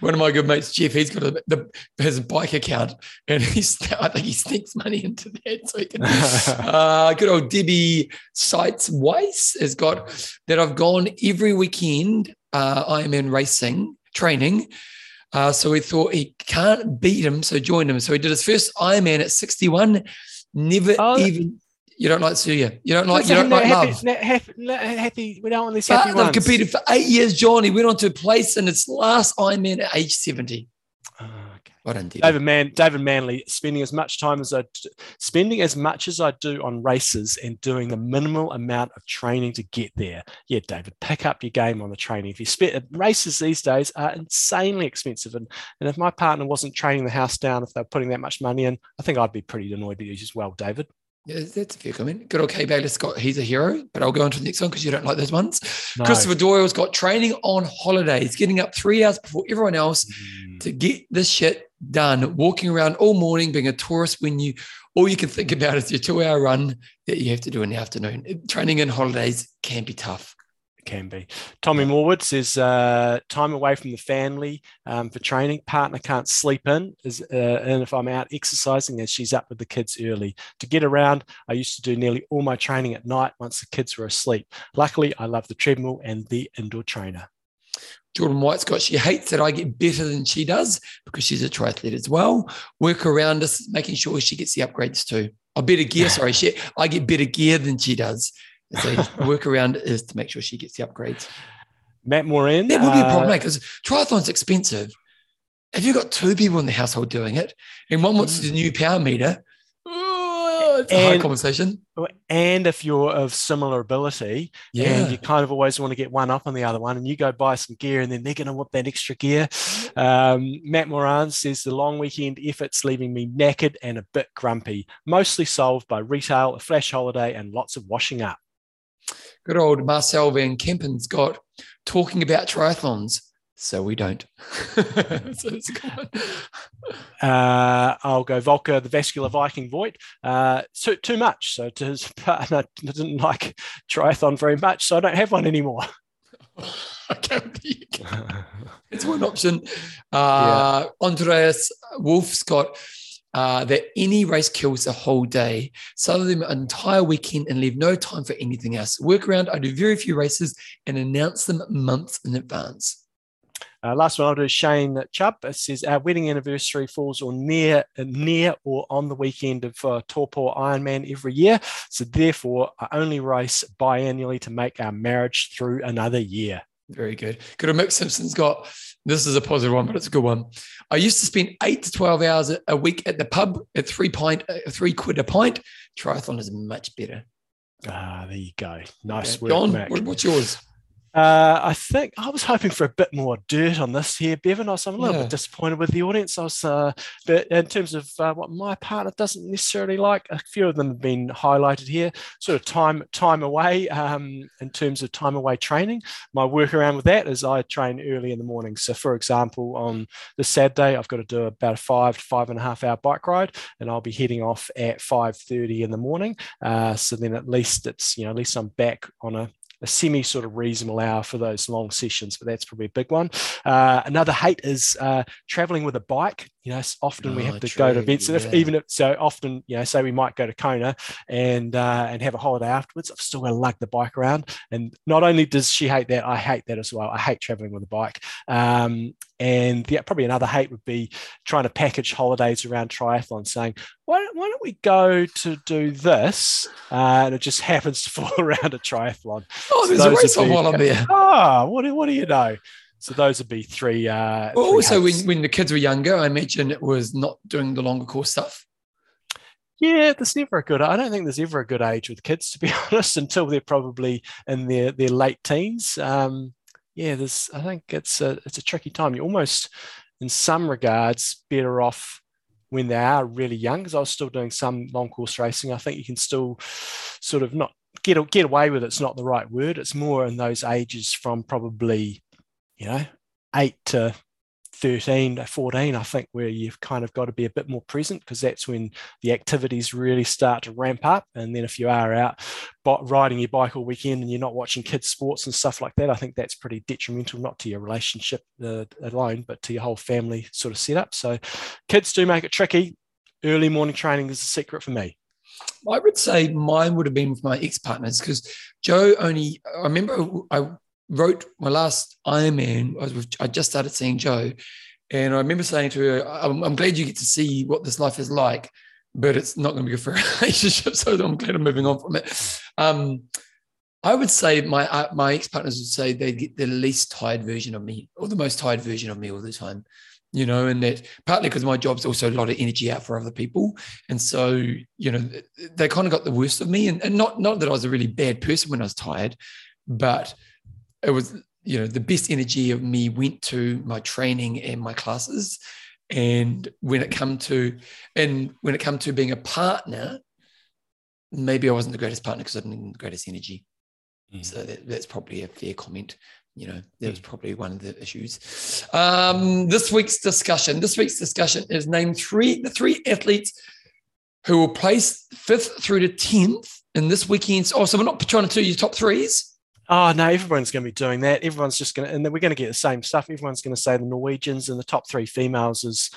Speaker 1: One of my good mates, Jeff, he's got a, the, his bike account and he's I think he sneaks money into that. So he can, uh, good old Debbie Sites Weiss has got that I've gone every weekend uh, in racing training. Uh, so we thought he can't beat him, so join him. So he did his first Ironman at 61. Never oh, even you don't like Syria. You don't like. You don't like happy, love.
Speaker 2: Happy, happy, We don't want this happy
Speaker 1: They've competed for eight years. John. He went on to place in its last Ironman at age seventy.
Speaker 2: Oh, okay. Well done, David. Man, David Manley, spending as much time as I, spending as much as I do on races and doing the minimal amount of training to get there. Yeah, David, pick up your game on the training. If you spend races these days are insanely expensive, and, and if my partner wasn't training the house down, if they're putting that much money in, I think I'd be pretty annoyed with you as well, David.
Speaker 1: Yeah, that's a fair comment. Good old K Bayless got he's a hero, but I'll go on to the next one because you don't like those ones. No. Christopher Doyle's got training on holidays, getting up three hours before everyone else mm. to get this shit done. Walking around all morning, being a tourist when you all you can think about is your two-hour run that you have to do in the afternoon. Training in holidays can be tough
Speaker 2: can be. Tommy Morwood says uh, time away from the family um, for training. Partner can't sleep in, is, uh, and if I'm out exercising, as she's up with the kids early to get around. I used to do nearly all my training at night once the kids were asleep. Luckily, I love the treadmill and the indoor trainer.
Speaker 1: Jordan White's got, she hates that I get better than she does because she's a triathlete as well. Work around us, making sure she gets the upgrades too. I better gear, sorry, she, I get better gear than she does. So the workaround is to make sure she gets the upgrades.
Speaker 2: Matt Moran.
Speaker 1: That would be a problem because uh, triathlon's expensive. If you've got two people in the household doing it and one wants the new power meter, oh, That's a high conversation.
Speaker 2: And if you're of similar ability
Speaker 1: Yeah.
Speaker 2: and you kind of always want to get one up on the other one and you go buy some gear and then they're going to want that extra gear. Um, Matt Moran says the long weekend effort's leaving me knackered and a bit grumpy, mostly solved by retail, a flash holiday, and lots of washing up.
Speaker 1: Good old Marcel Van Kempen's got talking about triathlons. So we don't. so it's a good one.
Speaker 2: Uh, I'll go Volker, the vascular Viking Voigt. Uh, so too much. So to his partner didn't like triathlon very much, so I don't have one anymore.
Speaker 1: okay, it's one option. Uh, Andreas Wolf's got uh, that any race kills the whole day. Some of them an entire weekend and leave no time for anything else. Work around, I do very few races and announce them months in advance.
Speaker 2: Uh, last one I'll do is Shane Chubb. It says our wedding anniversary falls on near, near or on the weekend of uh, Taupo Ironman every year. So therefore, I only race biannually to make our marriage through another year.
Speaker 1: Very good. Good. old Mick Simpson's got this is a positive one, but it's a good one. I used to spend eight to twelve hours a- week at the pub at three pint, uh, three quid a pint. Triathlon is much better.
Speaker 2: Ah, there you go. Nice
Speaker 1: Okay.
Speaker 2: work,
Speaker 1: John,
Speaker 2: Mac.
Speaker 1: what's yours?
Speaker 2: Uh, I think I was hoping for a bit more dirt on this here, Bevan. I was I'm a little
Speaker 1: Yeah.
Speaker 2: bit disappointed with the audience. I was, uh, but in terms of uh, what my partner doesn't necessarily like, a few of them have been highlighted here. Sort of time time away. Um, in terms of time away training, my workaround with that is I train early in the morning. So, for example, on the Saturday, I've got to do about a five to five and a half hour bike ride, and I'll be heading off at five thirty in the morning. Uh, so then at least it's you know at least I'm back on a a semi sort of reasonable hour for those long sessions, but that's probably a big one. Uh, another hate is uh, traveling with a bike. You know, often we
Speaker 1: Oh,
Speaker 2: have to go to
Speaker 1: true,
Speaker 2: events, and if,
Speaker 1: yeah.
Speaker 2: even if so often, you know, say we might go to Kona and uh, and have a holiday afterwards. I've still got to lug the bike around, and not only does she hate that, I hate that as well. I hate traveling with a bike. Um, and yeah, probably another hate would be trying to package holidays around triathlon, saying, why, don't- why don't we go to do this? Uh, and it just happens to fall around a triathlon.
Speaker 1: Oh,
Speaker 2: So
Speaker 1: there's a
Speaker 2: those
Speaker 1: race on while I'm there.
Speaker 2: Ah, what, do- what do you know? So those would be three. Uh,
Speaker 1: Well,
Speaker 2: three
Speaker 1: also, when, when the kids were younger, I imagine it was not doing the longer course stuff.
Speaker 2: yeah, there's never a good. I don't think there's ever a good age with kids, to be honest, until they're probably in their their late teens. Um, yeah, there's. I think it's a it's a tricky time. You're almost, in some regards, better off when they are really young. Because I was still doing some long course racing. I think you can still sort of not get get away with it. It's not the right word. It's more in those ages from probably, you know, eight to 13 to 14 i think where you've kind of got to be a bit more present because that's when the activities really start to ramp up. And then if you are out riding your bike all weekend and you're not watching kids sports and stuff like that i think that's pretty detrimental not to your relationship uh, alone but to your whole family sort of setup. So kids do make it tricky. Early morning training is the secret for me.
Speaker 1: I would say mine would have been with my ex partners because Joe only, I remember I wrote my last Ironman. I, was I just started seeing Joe. And I remember saying to her, I'm, I'm glad you get to see what this life is like, but it's not going to be good for a relationship. So I'm glad I'm moving on from it. Um, I would say my uh, my ex partners would say they get the least tired version of me or the most tired version of me all the time, you know, and that partly because my job's also a lot of energy out for other people. And so, you know, they kind of got the worst of me. And, and not not that I was a really bad person when I was tired, but it was, you know, the best energy of me went to my training and my classes. And when it come to and when it come to being a partner, maybe I wasn't the greatest partner because I didn't have the greatest energy.
Speaker 2: Mm.
Speaker 1: So that, that's probably a fair comment. You know, that was probably one of the issues. Um, this week's discussion. This week's discussion is name three the three athletes who will place fifth through to tenth in this weekend's. Oh, so we're not trying to do your top threes.
Speaker 2: Oh no, everyone's going to be doing that. Everyone's just going to, and then we're going to get the same stuff. Everyone's going to say the Norwegians and the top three females is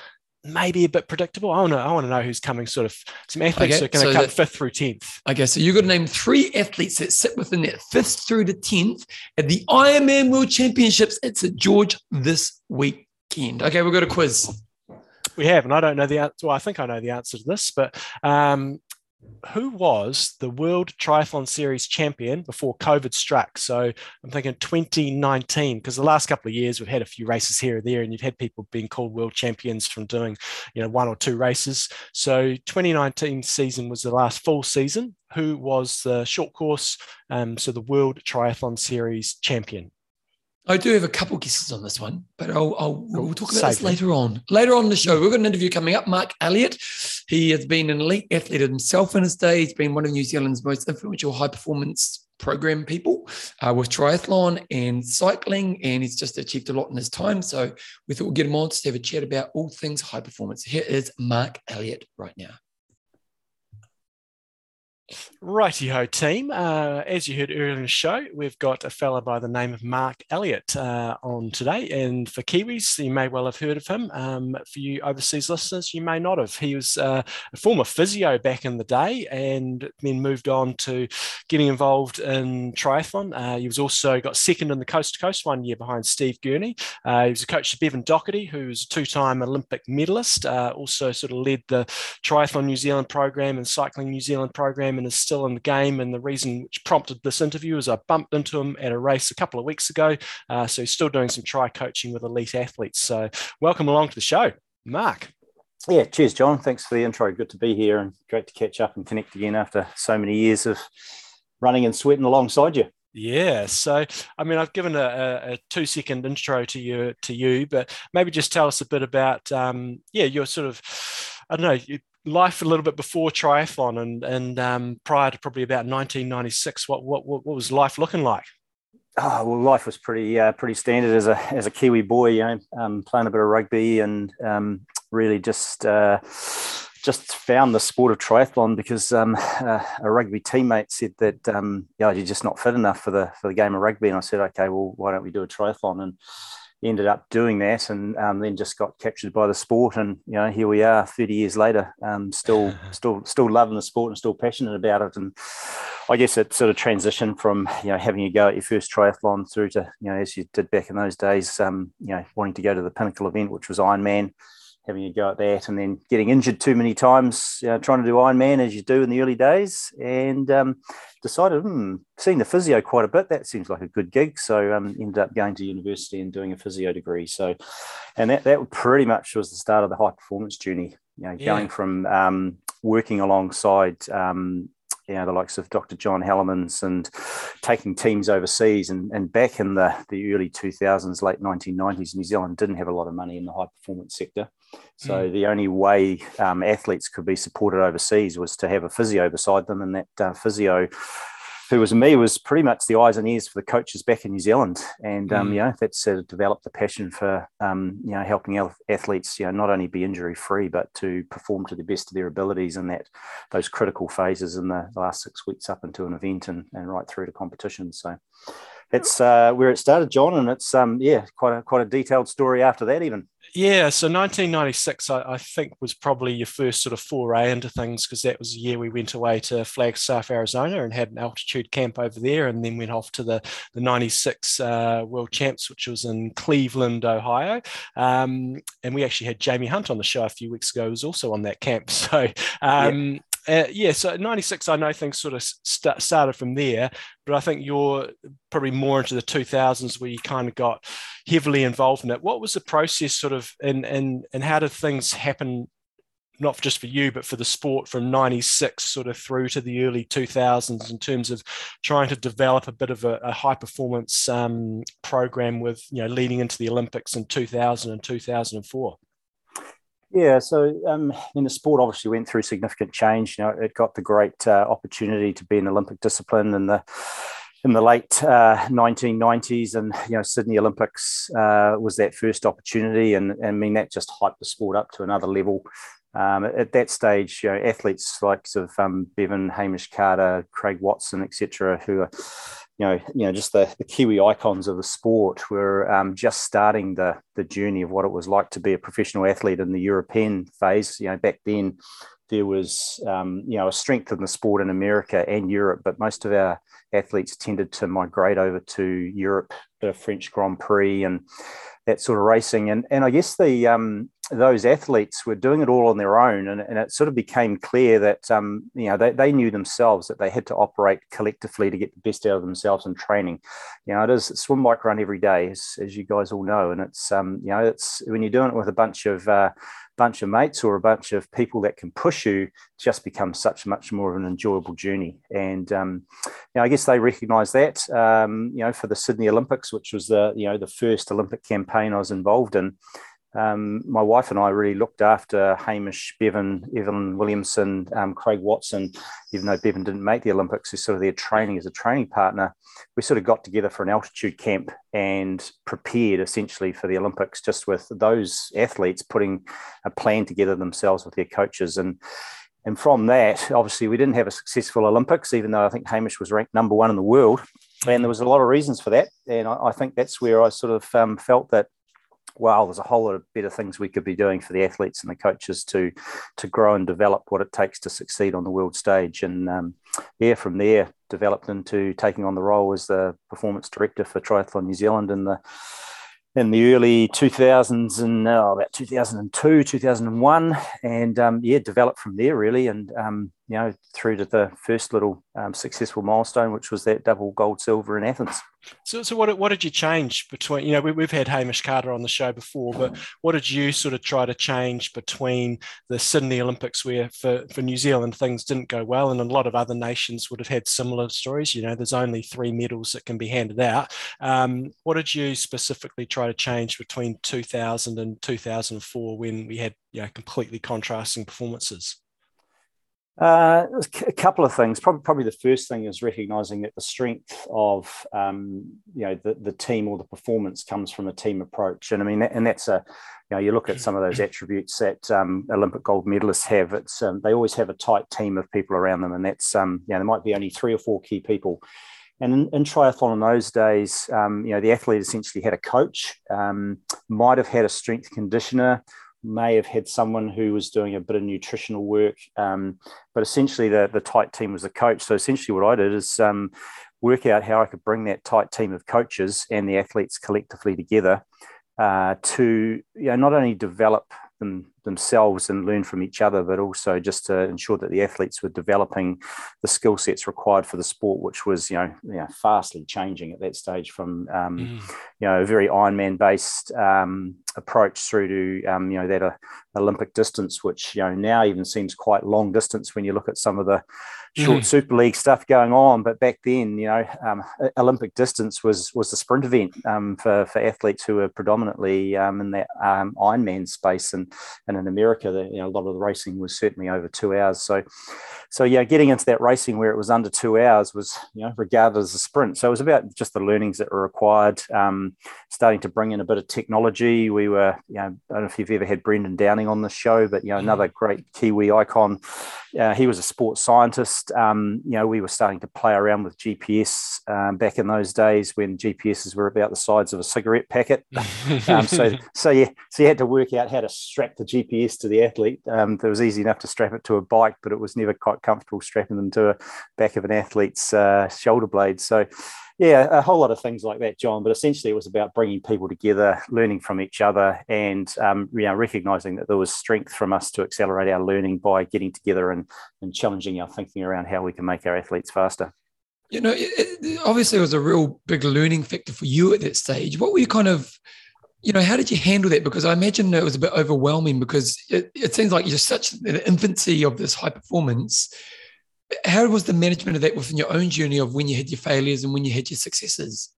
Speaker 2: maybe a bit predictable. I want to, I want to know who's coming. Sort of some athletes
Speaker 1: Okay,
Speaker 2: are going
Speaker 1: so
Speaker 2: to come
Speaker 1: that-
Speaker 2: fifth through tenth.
Speaker 1: Okay, so you've got to name three athletes that sit within that fifth through to tenth at the Ironman World Championships. It's St. George this weekend. Okay, we've got a quiz.
Speaker 2: We have, and I don't know the answer. Well, I think I know the answer to this, but um, who was the World Triathlon Series champion before COVID struck? So I'm thinking 2019, because the last couple of years we've had a few races here or there, and you've had people being called world champions from doing, you know, one or two races. So 2019 season was the last full season. Who was the short course, um, so the World Triathlon Series champion?
Speaker 1: I do have a couple guesses on this one, but I'll, I'll we'll talk about Save this later on. Later on in the show, we've got an interview coming up. Mark Elliott, he has been an elite athlete himself in his day. He's been one of New Zealand's most influential high performance program people uh, with triathlon and cycling, and he's just achieved a lot in his time. So we thought we'd get him on to have a chat about all things high performance. Here is Mark Elliott right now.
Speaker 2: Righty ho, team. Uh, as you heard earlier in the show, we've got a fella by the name of Mark Elliott uh, on today. And for Kiwis, you may well have heard of him. Um, for you overseas listeners, you may not have. He was uh, a former physio back in the day and then moved on to getting involved in triathlon. Uh, he was also got second in the coast to coast one year behind Steve Gurney. Uh, he was a coach to Bevan Docherty, who's a two time Olympic medalist, uh, also sort of led the Triathlon New Zealand program and Cycling New Zealand program and is still in the game. And the reason which prompted this interview is I bumped into him at a race a couple of weeks ago. Uh, so he's still doing some tri coaching with elite athletes. So welcome along to the show, Mark.
Speaker 3: Yeah, cheers, John. Thanks for the intro. Good to be here and great to catch up and connect again after so many years of running and sweating alongside you.
Speaker 2: Yeah, so I mean, I've given a, a, two second intro to you to you, but maybe just tell us a bit about um, yeah your sort of I don't know life a little bit before triathlon and and um, prior to probably about 1996 what, what what was life looking like?
Speaker 3: Oh well life was pretty uh, pretty standard as a as a kiwi boy you know um, playing a bit of rugby and um, really just uh, just found the sport of triathlon because um, uh, a rugby teammate said that um, yeah you're just not fit enough for the for the game of rugby. And I said okay well why don't we do a triathlon? And ended up doing that and um, then just got captured by the sport and you know here we are 30 years later um, still still still loving the sport and still passionate about it. And I guess it sort of transitioned from you know having a go at your first triathlon through to you know as you did back in those days um, you know wanting to go to the pinnacle event which was Ironman having a go at that and then getting injured too many times know, trying to do Ironman as you do in the early days and um, decided, hmm, seeing the physio quite a bit, that seems like a good gig. So um, ended up going to university and doing a physio degree. So, and that, that pretty much was the start of the high performance journey, you know, yeah. going from um, working alongside um, you know, the likes of Dr. John Hellemans and taking teams overseas. And, and back in the, the early 2000s, late 1990s, New Zealand didn't have a lot of money in the high performance sector. So mm. the only way um, athletes could be supported overseas was to have a physio beside them. And that uh, physio who was me was pretty much the eyes and ears for the coaches back in New Zealand, and um, mm. you know that's uh, developed a passion for um, you know helping athletes you know not only be injury free but to perform to the best of their abilities in that those critical phases in the last six weeks up into an event and, and right through to competition. So that's uh, where it started, John, and it's um, yeah quite a quite a detailed story after that even.
Speaker 2: Yeah, so 1996, I, I, think, was probably your first sort of foray into things because that was the year we went away to Flagstaff, Arizona, and had an altitude camp over there, and then went off to the the 96 uh, World Champs, which was in Cleveland, Ohio. Um, and we actually had Jamie Hunt on the show a few weeks ago, who was also on that camp. So um, uh, yeah, so 96, I know things sort of st- started from there, but I think you're probably more into the 2000s where you kind of got heavily involved in it. What was the process sort of, and, and, and how did things happen, not just for you, but for the sport from 96 sort of through to the early 2000s in terms of trying to develop a bit of a, a high performance um, program with, you know, leading into the Olympics in 2000 and 2004?
Speaker 3: Yeah, so um, in the sport obviously went through significant change. You know, it got the great uh, opportunity to be an Olympic discipline in the in the late uh, 1990s, and you know Sydney Olympics uh, was that first opportunity, and, and I mean that just hyped the sport up to another level. Um, at that stage, you know, athletes like sort of um, Bevan, Hamish Carter, Craig Watson, etc., who are you know, you know, just the, the Kiwi icons of the sport were um, just starting the the journey of what it was like to be a professional athlete in the European phase. You know, back then there was um, you know a strength in the sport in America and Europe, but most of our athletes tended to migrate over to Europe the French Grand Prix and that sort of racing. And and I guess the um, those athletes were doing it all on their own, and, and it sort of became clear that um, you know they, they knew themselves that they had to operate collectively to get the best out of themselves in training. You know, it is swim, bike, run every day, as, as you guys all know, and it's um, you know it's when you're doing it with a bunch of uh, bunch of mates or a bunch of people that can push you just becomes such much more of an enjoyable journey. And um, you know, I guess they recognise that. Um, you know, for the Sydney Olympics, which was the you know the first Olympic campaign I was involved in um, my wife and I really looked after Hamish, Bevan, Evelyn Williamson, um, Craig Watson, even though Bevan didn't make the Olympics, who's sort of their training as a training partner. We sort of got together for an altitude camp and prepared essentially for the Olympics, just with those athletes putting a plan together themselves with their coaches. And and from that, obviously, we didn't have a successful Olympics, even though I think Hamish was ranked number one in the world. And there was a lot of reasons for that. And I, I think that's where I sort of um, felt that wow, there's a whole lot of better things we could be doing for the athletes and the coaches to to grow and develop what it takes to succeed on the world stage. And um, yeah, from there, developed into taking on the role as the performance director for Triathlon New Zealand in the in the early 2000s and uh, about 2002 2001 and um, yeah developed from there really and um, you know through to the first little um, successful milestone which was that double gold silver in athens
Speaker 2: so, so what, what did you change between, you know, we, have had Hamish Carter on the show before, but what did you sort of try to change between the Sydney Olympics where for, for New Zealand things didn't go well and a lot of other nations would have had similar stories? You know, there's only three medals that can be handed out. Um, what did you specifically try to change between 2000 and 2004 when we had, you know, completely contrasting performances?
Speaker 3: Uh, a couple of things. Probably, probably the first thing is recognizing that the strength of um, you know the, the team or the performance comes from a team approach, and I mean, and that's a you know you look at some of those attributes that um, Olympic gold medalists have. It's um, they always have a tight team of people around them, and that's um, you know there might be only three or four key people. And in, in triathlon in those days, um, you know, the athlete essentially had a coach, um, might have had a strength conditioner, may have had someone who was doing a bit of nutritional work, um, but essentially the, the tight team was the coach. So essentially, what I did is um, work out how I could bring that tight team of coaches and the athletes collectively together uh, to you know, not only develop them themselves and learn from each other, but also just to ensure that the athletes were developing the skill sets required for the sport, which was you know, you know fastly changing at that stage from um, mm. you know a very Ironman based um, approach through to um, you know that uh, Olympic distance, which you know now even seems quite long distance when you look at some of the short mm. Super League stuff going on. But back then, you know, um, Olympic distance was was the sprint event um, for for athletes who were predominantly um, in that um, Ironman space, and and in America, you know, a lot of the racing was certainly over two hours. So, so yeah, getting into that racing where it was under two hours was you know regarded as a sprint. So it was about just the learnings that were required. Um, starting to bring in a bit of technology. We were, you know, I don't know if you've ever had Brendan Downing on the show, but you know, another mm. great Kiwi icon. Uh, he was a sports scientist. Um, you know, we were starting to play around with GPS um, back in those days when GPSs were about the size of a cigarette packet. um, so, so yeah, so you had to work out how to strap the GPS to the athlete. Um, it was easy enough to strap it to a bike, but it was never quite comfortable strapping them to the back of an athlete's uh, shoulder blade. So, yeah, a whole lot of things like that, John. But essentially, it was about bringing people together, learning from each other, and um, you know, recognizing that there was strength from us to accelerate our learning by getting together and, and challenging our thinking around how we can make our athletes faster.
Speaker 1: You know, it, it, obviously, it was a real big learning factor for you at that stage. What were you kind of you know, how did you handle that? Because I imagine it was a bit overwhelming because it, it seems like you're such the infancy of this high performance how was the management of that within your own journey of when you had your failures and when you had your successes?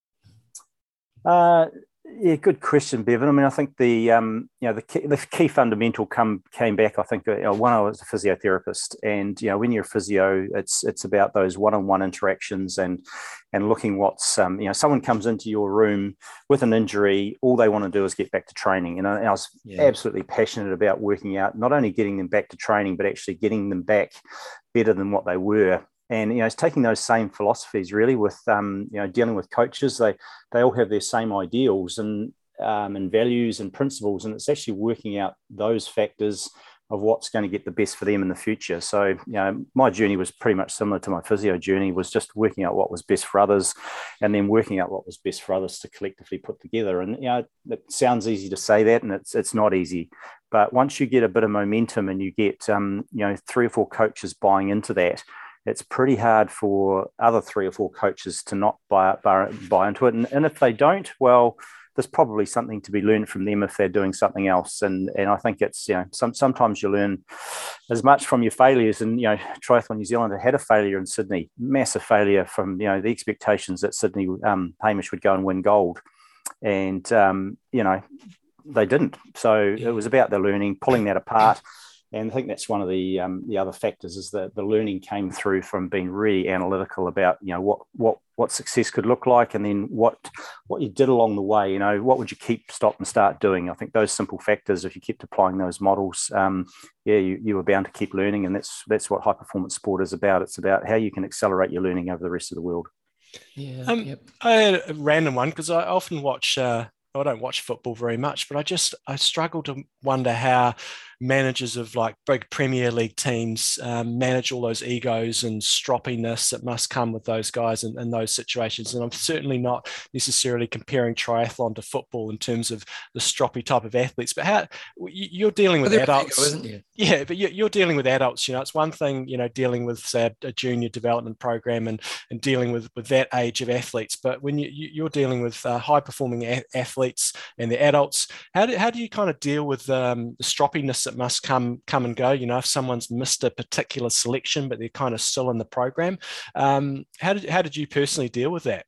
Speaker 3: Uh, yeah, good question, Bevan. I mean, I think the um, you know the key, the key fundamental come came back. I think uh, you know, one I was a physiotherapist, and you know when you're a physio, it's it's about those one-on-one interactions and and looking what's um, you know someone comes into your room with an injury, all they want to do is get back to training. And I, I was yeah. absolutely passionate about working out not only getting them back to training, but actually getting them back better than what they were and you know it's taking those same philosophies really with um, you know dealing with coaches they they all have their same ideals and um, and values and principles and it's actually working out those factors of what's going to get the best for them in the future. So, you know, my journey was pretty much similar to my physio journey, was just working out what was best for others and then working out what was best for others to collectively put together. And, you know, it sounds easy to say that and it's, it's not easy. But once you get a bit of momentum and you get, um, you know, three or four coaches buying into that, it's pretty hard for other three or four coaches to not buy, buy, buy into it. And, and if they don't, well, there's probably something to be learned from them if they're doing something else. And and I think it's you know some, sometimes you learn as much from your failures. And you know Triathlon New Zealand had a failure in Sydney, massive failure from you know the expectations that Sydney um, Hamish would go and win gold, and um, you know they didn't. So it was about the learning, pulling that apart. And I think that's one of the um, the other factors is that the learning came through from being really analytical about you know what what what success could look like, and then what what you did along the way. You know, what would you keep, stop, and start doing? I think those simple factors, if you kept applying those models, um, yeah, you, you were bound to keep learning, and that's that's what high performance sport is about. It's about how you can accelerate your learning over the rest of the world.
Speaker 2: Yeah. Um, yep. I had a random one because I often watch. Uh, I don't watch football very much, but I just I struggle to wonder how managers of like big Premier League teams um, manage all those egos and stroppiness that must come with those guys in, in, those situations. And I'm certainly not necessarily comparing triathlon to football in terms of the stroppy type of athletes, but how you're dealing with adults,
Speaker 1: ego, isn't you?
Speaker 2: Yeah, but you're dealing with adults. You know, it's one thing you know dealing with say a, junior development program and and dealing with with that age of athletes, but when you you're dealing with uh, high performing a- athletes and the adults, how do how do you kind of deal with um, the stroppiness that must come come and go. You know, if someone's missed a particular selection, but they're kind of still in the program, um, how did how did you personally deal with that?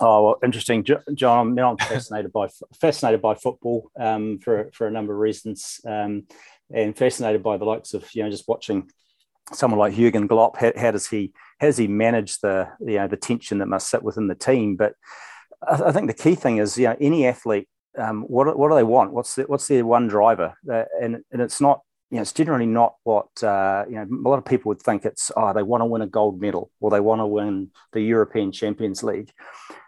Speaker 3: Oh, well, interesting, John. I'm fascinated by fascinated by football um, for for a number of reasons, um, and fascinated by the likes of you know just watching someone like Jurgen Klopp. How, how, does he how does he manage the you know the tension that must sit within the team? But I, I think the key thing is you know any athlete um, what, what do they want? What's the, what's their one driver? Uh, and, and it's not, you know, it's generally not what, uh, you know, a lot of people would think it's, oh, they want to win a gold medal or they want to win the European Champions League.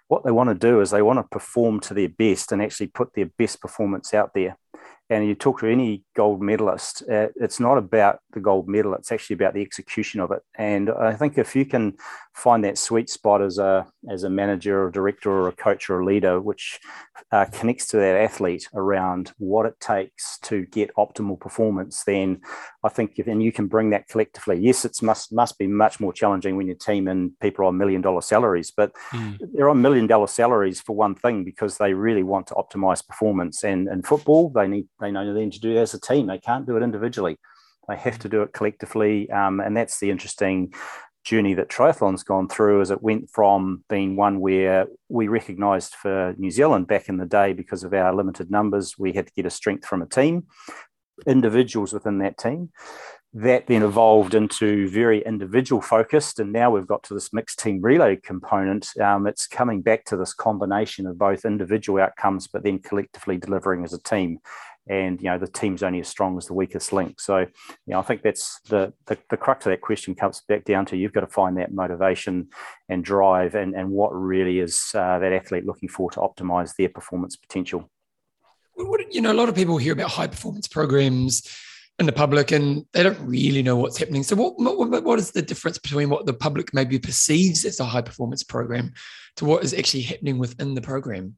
Speaker 3: What they want to do is they want to perform to their best and actually put their best performance out there and you talk to any gold medalist, uh, it's not about the gold medal, it's actually about the execution of it. And I think if you can find that sweet spot as a, as a manager or director or a coach or a leader, which uh, connects to that athlete around what it takes to get optimal performance, then I think, if, and you can bring that collectively. Yes, it must, must be much more challenging when your team and people are on million dollar salaries, but mm. they're on million dollar salaries for one thing because they really want to optimize performance. And in football, they need they know they need to do as a team. They can't do it individually. They have to do it collectively, um, and that's the interesting journey that triathlon's gone through. As it went from being one where we recognised for New Zealand back in the day because of our limited numbers, we had to get a strength from a team, individuals within that team. That then evolved into very individual focused, and now we've got to this mixed team relay component. Um, it's coming back to this combination of both individual outcomes, but then collectively delivering as a team and you know the team's only as strong as the weakest link. So, you know, I think that's the, the the, crux of that question comes back down to you've got to find that motivation and drive, and and what really is uh, that athlete looking for to optimize their performance potential.
Speaker 1: What, you know, a lot of people hear about high performance programs in the public, and they don't really know what's happening. So, what what, what is the difference between what the public maybe perceives as a high performance program to what is actually happening within the program?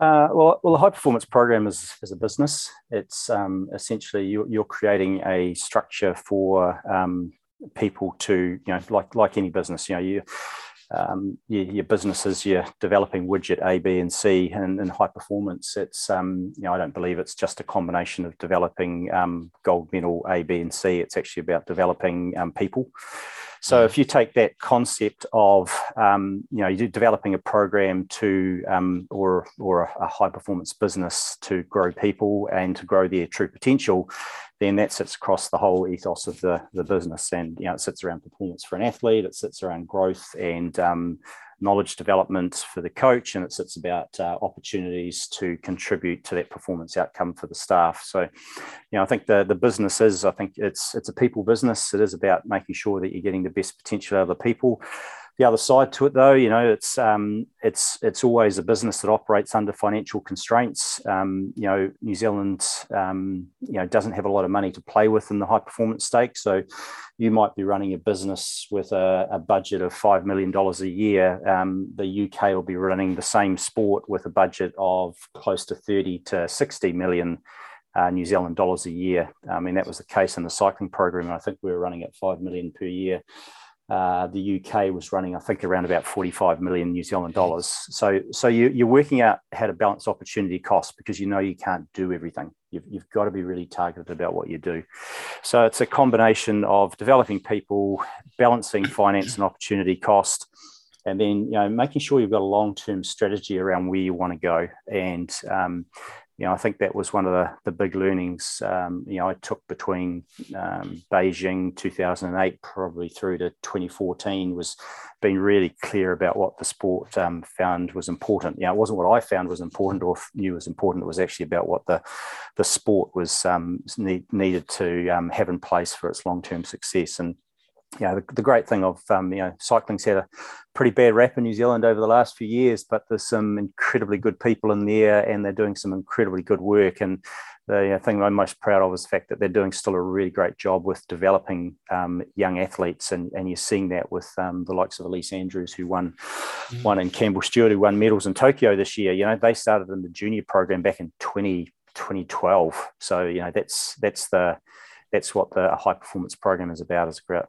Speaker 3: Uh, well, well, the high performance program is, is a business. It's um, essentially you, you're creating a structure for um, people to, you know, like like any business. You know, you, um, your, your businesses, you're developing widget A, B, and C, and in high performance, it's um, you know I don't believe it's just a combination of developing um, gold medal A, B, and C. It's actually about developing um, people. So if you take that concept of um, you know you're developing a program to um, or or a high performance business to grow people and to grow their true potential, then that sits across the whole ethos of the, the business. And you know it sits around performance for an athlete, it sits around growth and um, knowledge development for the coach, and it's sits about uh, opportunities to contribute to that performance outcome for the staff. So, you know, I think the the business is, I think it's it's a people business. It is about making sure that you're getting the best potential out of the people. The other side to it, though, you know, it's um, it's it's always a business that operates under financial constraints. Um, you know, New Zealand, um, you know, doesn't have a lot of money to play with in the high performance stake. So, you might be running a business with a, a budget of five million dollars a year. Um, the UK will be running the same sport with a budget of close to thirty to sixty million. Uh, New Zealand dollars a year. I mean, that was the case in the cycling program. I think we were running at five million per year. Uh, the UK was running, I think, around about 45 million New Zealand dollars. So, so you, you're working out how to balance opportunity costs because you know you can't do everything. You've, you've got to be really targeted about what you do. So, it's a combination of developing people, balancing finance and opportunity cost, and then you know making sure you've got a long-term strategy around where you want to go. And um, you know, I think that was one of the, the big learnings, um, you know, I took between um, Beijing 2008 probably through to 2014 was being really clear about what the sport um, found was important. You know, it wasn't what I found was important or knew was important. It was actually about what the, the sport was um, need, needed to um, have in place for its long-term success. And you know, the, the great thing of um, you know cycling's had a pretty bad rap in New Zealand over the last few years, but there's some incredibly good people in there, and they're doing some incredibly good work. And the thing I'm most proud of is the fact that they're doing still a really great job with developing um, young athletes, and, and you're seeing that with um, the likes of Ellesse Andrews, who won mm. one, and Campbell Stewart, who won medals in Tokyo this year. You know, they started in the junior program back in 20, 2012. So you know, that's that's the that's what the high performance program is about is about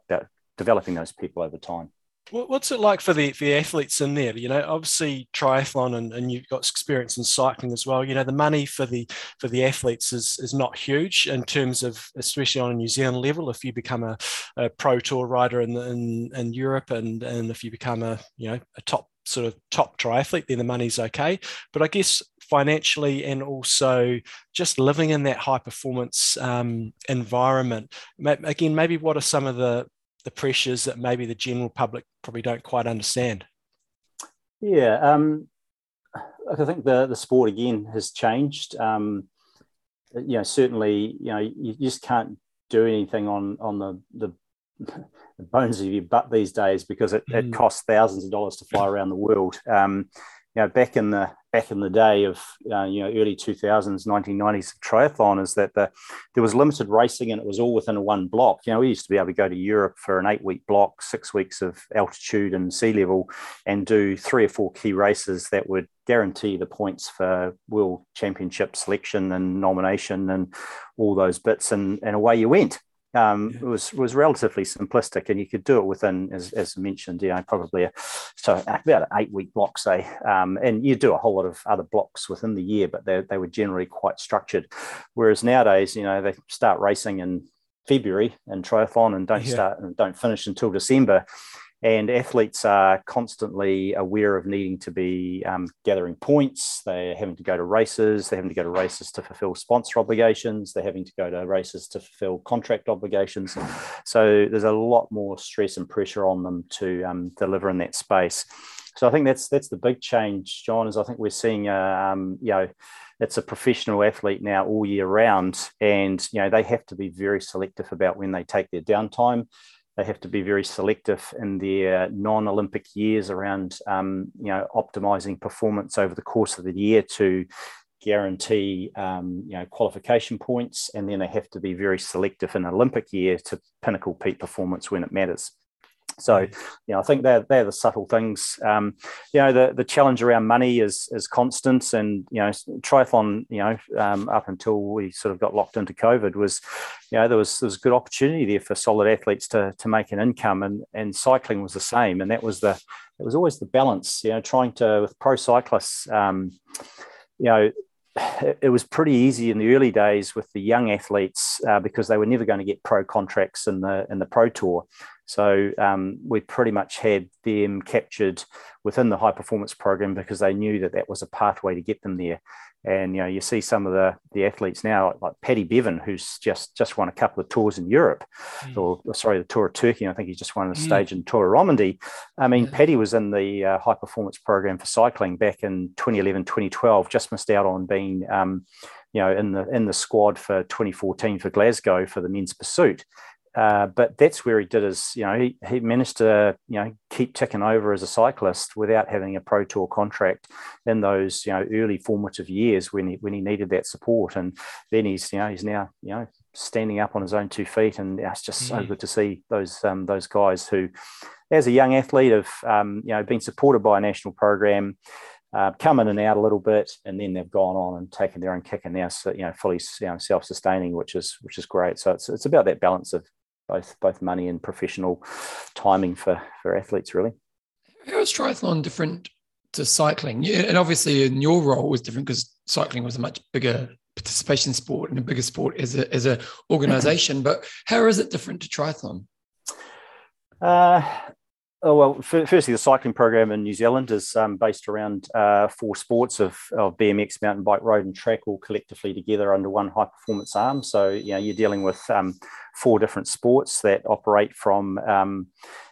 Speaker 3: developing those people over time.
Speaker 2: What's it like for the the athletes in there? You know, obviously triathlon and, and you've got experience in cycling as well. You know, the money for the for the athletes is is not huge in terms of especially on a New Zealand level. If you become a, a pro tour rider in, in in Europe and and if you become a you know a top sort of top triathlete, then the money's okay. But I guess financially and also just living in that high performance um, environment. Again, maybe what are some of the the pressures that maybe the general public probably don't quite understand?
Speaker 3: Yeah, um, I think the the sport again has changed. Um, you know, certainly, you know, you just can't do anything on on the the, the bones of your butt these days because it, mm. it costs thousands of dollars to fly around the world. Um, you know, back in the back in the day of uh, you know early 2000s 1990s triathlon is that the, there was limited racing and it was all within one block. You know we used to be able to go to europe for an eight week block six weeks of altitude and sea level and do three or four key races that would guarantee the points for world championship selection and nomination and all those bits. And, and away you went um, yeah. was was relatively simplistic, and you could do it within, as, as mentioned, you know, probably a, so about an eight week block, say, um, and you do a whole lot of other blocks within the year, but they they were generally quite structured. Whereas nowadays, you know, they start racing in February and triathlon and don't yeah. start and don't finish until December and athletes are constantly aware of needing to be um, gathering points. They're having to go to races. They're having to go to races to fulfill sponsor obligations. They're having to go to races to fulfill contract obligations. So there's a lot more stress and pressure on them to um, deliver in that space. So I think that's that's the big change, John. Is I think we're seeing, uh, um, you know, it's a professional athlete now all year round, and you know they have to be very selective about when they take their downtime. They have to be very selective in their non-Olympic years around, um, you know, optimizing performance over the course of the year to guarantee, um, you know, qualification points, and then they have to be very selective in Olympic year to pinnacle peak performance when it matters. So, you know, I think they're, they're the subtle things. Um, you know, the, the challenge around money is is constant, and you know, triathlon, you know, um, up until we sort of got locked into COVID, was, you know, there was there was good opportunity there for solid athletes to to make an income, and and cycling was the same, and that was the it was always the balance. You know, trying to with pro cyclists, um, you know, it was pretty easy in the early days with the young athletes uh, because they were never going to get pro contracts in the in the pro tour. So um, we pretty much had them captured within the high performance program because they knew that that was a pathway to get them there. And you know, you see some of the the athletes now, like Paddy Bevin, who's just just won a couple of tours in Europe, mm. or, sorry, the Tour of Turkey. I think he's just won a mm. stage in Tour of Romandie. I mean, yeah. Paddy was in the uh, high performance program for cycling back in 2011, 2012. Just missed out on being, um, you know, in the in the squad for 2014 for Glasgow for the men's pursuit uh, but that's where he did his, you know, he, he managed to, you know, keep ticking over as a cyclist without having a pro tour contract in those, you know, early formative years when he when he needed that support. And then he's, you know, he's now, you know, standing up on his own two feet, and it's just mm. so good to see those um, those guys who, as a young athlete, have um, you know been supported by a national program. Uh, come in and out a little bit, and then they've gone on and taken their own kick, and now you know fully you know, self-sustaining, which is which is great. So it's it's about that balance of both both money and professional timing for for athletes really.
Speaker 1: How is triathlon different to cycling? Yeah, and obviously in your role was different because cycling was a much bigger participation sport and a bigger sport as a as a organization. but how is it different to triathlon?
Speaker 3: Uh, Oh, well, firstly, the cycling program in New Zealand is um, based around uh, four sports of, of BMX, mountain bike, road, and track, all collectively together under one high performance arm. So, you know, you're dealing with um, four different sports that operate from um,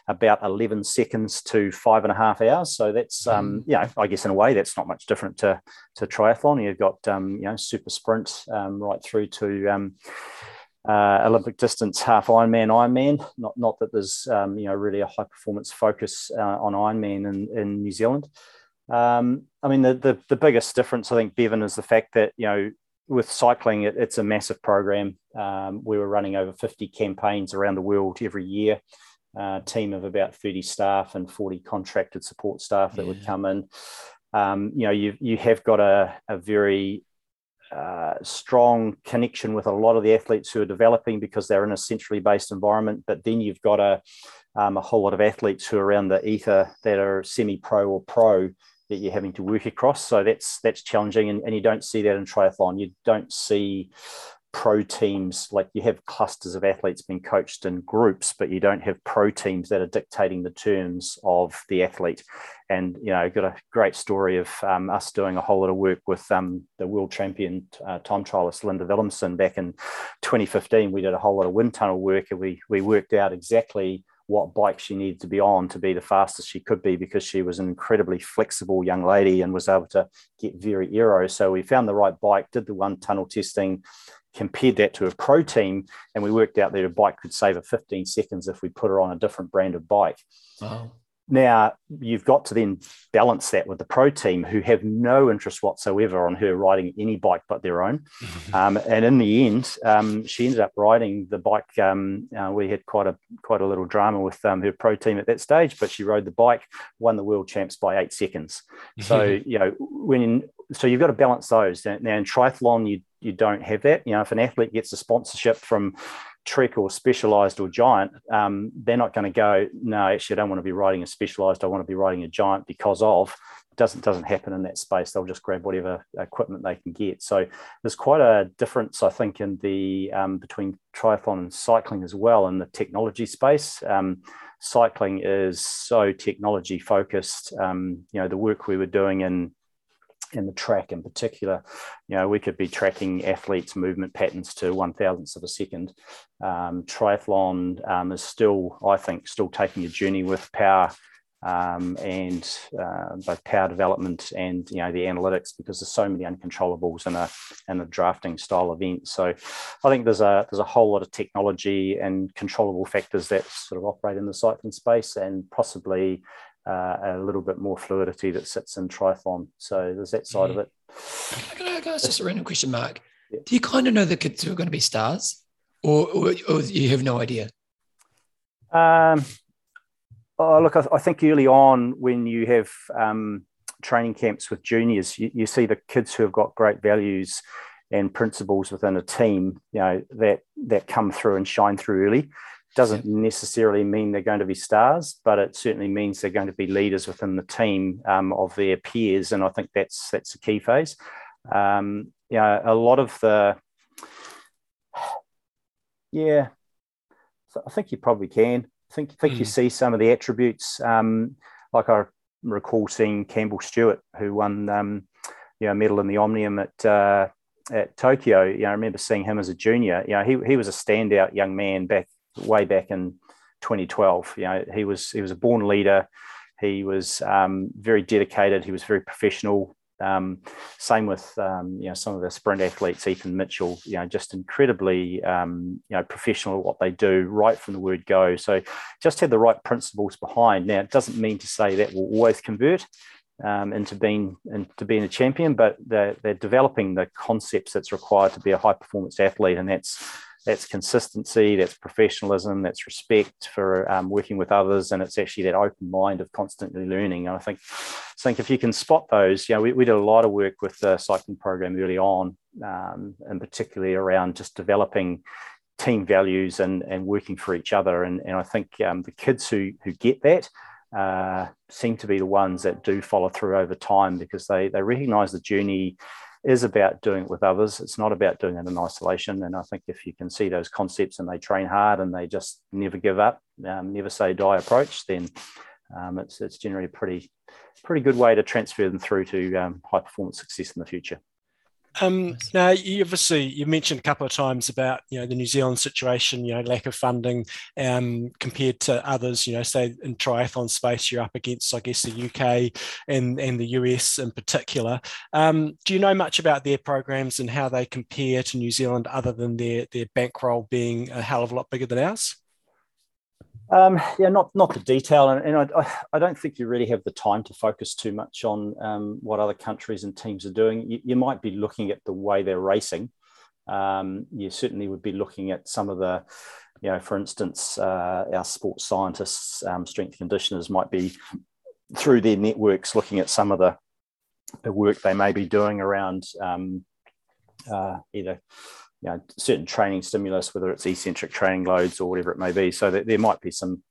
Speaker 3: about 11 seconds to five and a half hours. So that's, um, mm. you know, I guess in a way that's not much different to, to triathlon. You've got, um, you know, super sprint um, right through to, um, uh, Olympic distance half Ironman, Ironman. Not not that there's um, you know really a high performance focus uh, on Ironman in, in New Zealand. Um, I mean the, the, the biggest difference I think Bevan is the fact that you know with cycling it, it's a massive program. Um, we were running over 50 campaigns around the world every year. Uh, team of about 30 staff and 40 contracted support staff that yeah. would come in. Um, you know, you you have got a, a very uh, strong connection with a lot of the athletes who are developing because they're in a centrally based environment. But then you've got a, um, a whole lot of athletes who are around the ether that are semi-pro or pro that you're having to work across. So that's that's challenging, and, and you don't see that in triathlon. You don't see pro teams like you have clusters of athletes being coached in groups but you don't have pro teams that are dictating the terms of the athlete and you know got a great story of um, us doing a whole lot of work with um, the world champion uh, time trialist linda Villumsen back in 2015 we did a whole lot of wind tunnel work and we we worked out exactly what bike she needed to be on to be the fastest she could be because she was an incredibly flexible young lady and was able to get very aero. So we found the right bike, did the wind tunnel testing, compared that to a pro team, and we worked out that a bike could save her 15 seconds if we put her on a different brand of bike. Wow. Now you've got to then balance that with the pro team who have no interest whatsoever on her riding any bike but their own. um, and in the end, um, she ended up riding the bike. Um, uh, we had quite a quite a little drama with um, her pro team at that stage, but she rode the bike, won the world champs by eight seconds. So you know when so you've got to balance those. Now in triathlon, you you don't have that. You know, if an athlete gets a sponsorship from Trek or Specialized or Giant, um, they're not going to go. No, actually, I don't want to be riding a Specialized. I want to be riding a Giant because of. It doesn't doesn't happen in that space. They'll just grab whatever equipment they can get. So there's quite a difference, I think, in the um, between triathlon and cycling as well in the technology space. Um, cycling is so technology focused. Um, you know, the work we were doing in in the track in particular, you know, we could be tracking athletes' movement patterns to one thousandths of a second. Um, triathlon um, is still, I think, still taking a journey with power um, and uh, both power development and you know the analytics because there's so many uncontrollables in a in a drafting style event. So I think there's a there's a whole lot of technology and controllable factors that sort of operate in the cycling space and possibly uh, a little bit more fluidity that sits in triathlon. So there's that side of it.
Speaker 1: Can I, ask just a random question, Mark? Yeah. Do you kind of know the kids who are going to be stars, or, or, or you have no idea?
Speaker 3: Um, oh, look, I, I, think early on when you have um, training camps with juniors, you, you see the kids who have got great values and principles within a team, you know, that that come through and shine through early doesn't necessarily mean they're going to be stars, but it certainly means they're going to be leaders within the team um, of their peers, and I think that's that's the key phase. Um, you know, a lot of the yeah, I think you probably can. I think think mm. you hmm. see some of the attributes, um, like I recall seeing Campbell Stewart, who won um, you know medal in the Omnium at uh, at Tokyo. You know, I remember seeing him as a junior. You know, he he was a standout young man back way back in 2012. You know, he was he was a born leader. He was um, very dedicated. He was very professional. Um, same with um, you know some of the sprint athletes, Ethan Mitchell. You know, just incredibly um, you know professional at what they do right from the word go. So just had the right principles behind. Now, it doesn't mean to say that will always convert. Um, into being into being a champion, but they're, they're developing the concepts that's required to be a high performance athlete, and that's that's consistency, that's professionalism, that's respect for um, working with others, and it's actually that open mind of constantly learning. And I think, I think if you can spot those, you know, we, we did a lot of work with the cycling program early on, um, and particularly around just developing team values and, and working for each other. And, and I think um, the kids who, who get that uh, seem to be the ones that do follow through over time because they, they recognize the journey is about doing it with others. It's not about doing it in isolation. And I think if you can see those concepts and they train hard and they just never give up, um, never say die approach, then um, it's, it's generally a pretty, pretty good way to transfer them through to um, high performance success in the future.
Speaker 2: Um, now, you obviously you mentioned a couple of times about you know the New Zealand situation, you know lack of funding um, compared to others. You know, say in triathlon space, you're up against I guess the UK and and the US in particular. Um, do you know much about their programs and how they compare to New Zealand, other than their their bankroll being a hell of a lot bigger than ours?
Speaker 3: Um, yeah, not not the detail, and, and I, I don't think you really have the time to focus too much on um, what other countries and teams are doing. You, you, might be looking at the way they're racing. Um, you certainly would be looking at some of the, you know, for instance, uh, our sports scientists, um, strength conditioners might be through their networks looking at some of the the work they may be doing around um, uh, either you know, certain training stimulus, whether it's eccentric training loads or whatever it may be. So there might be some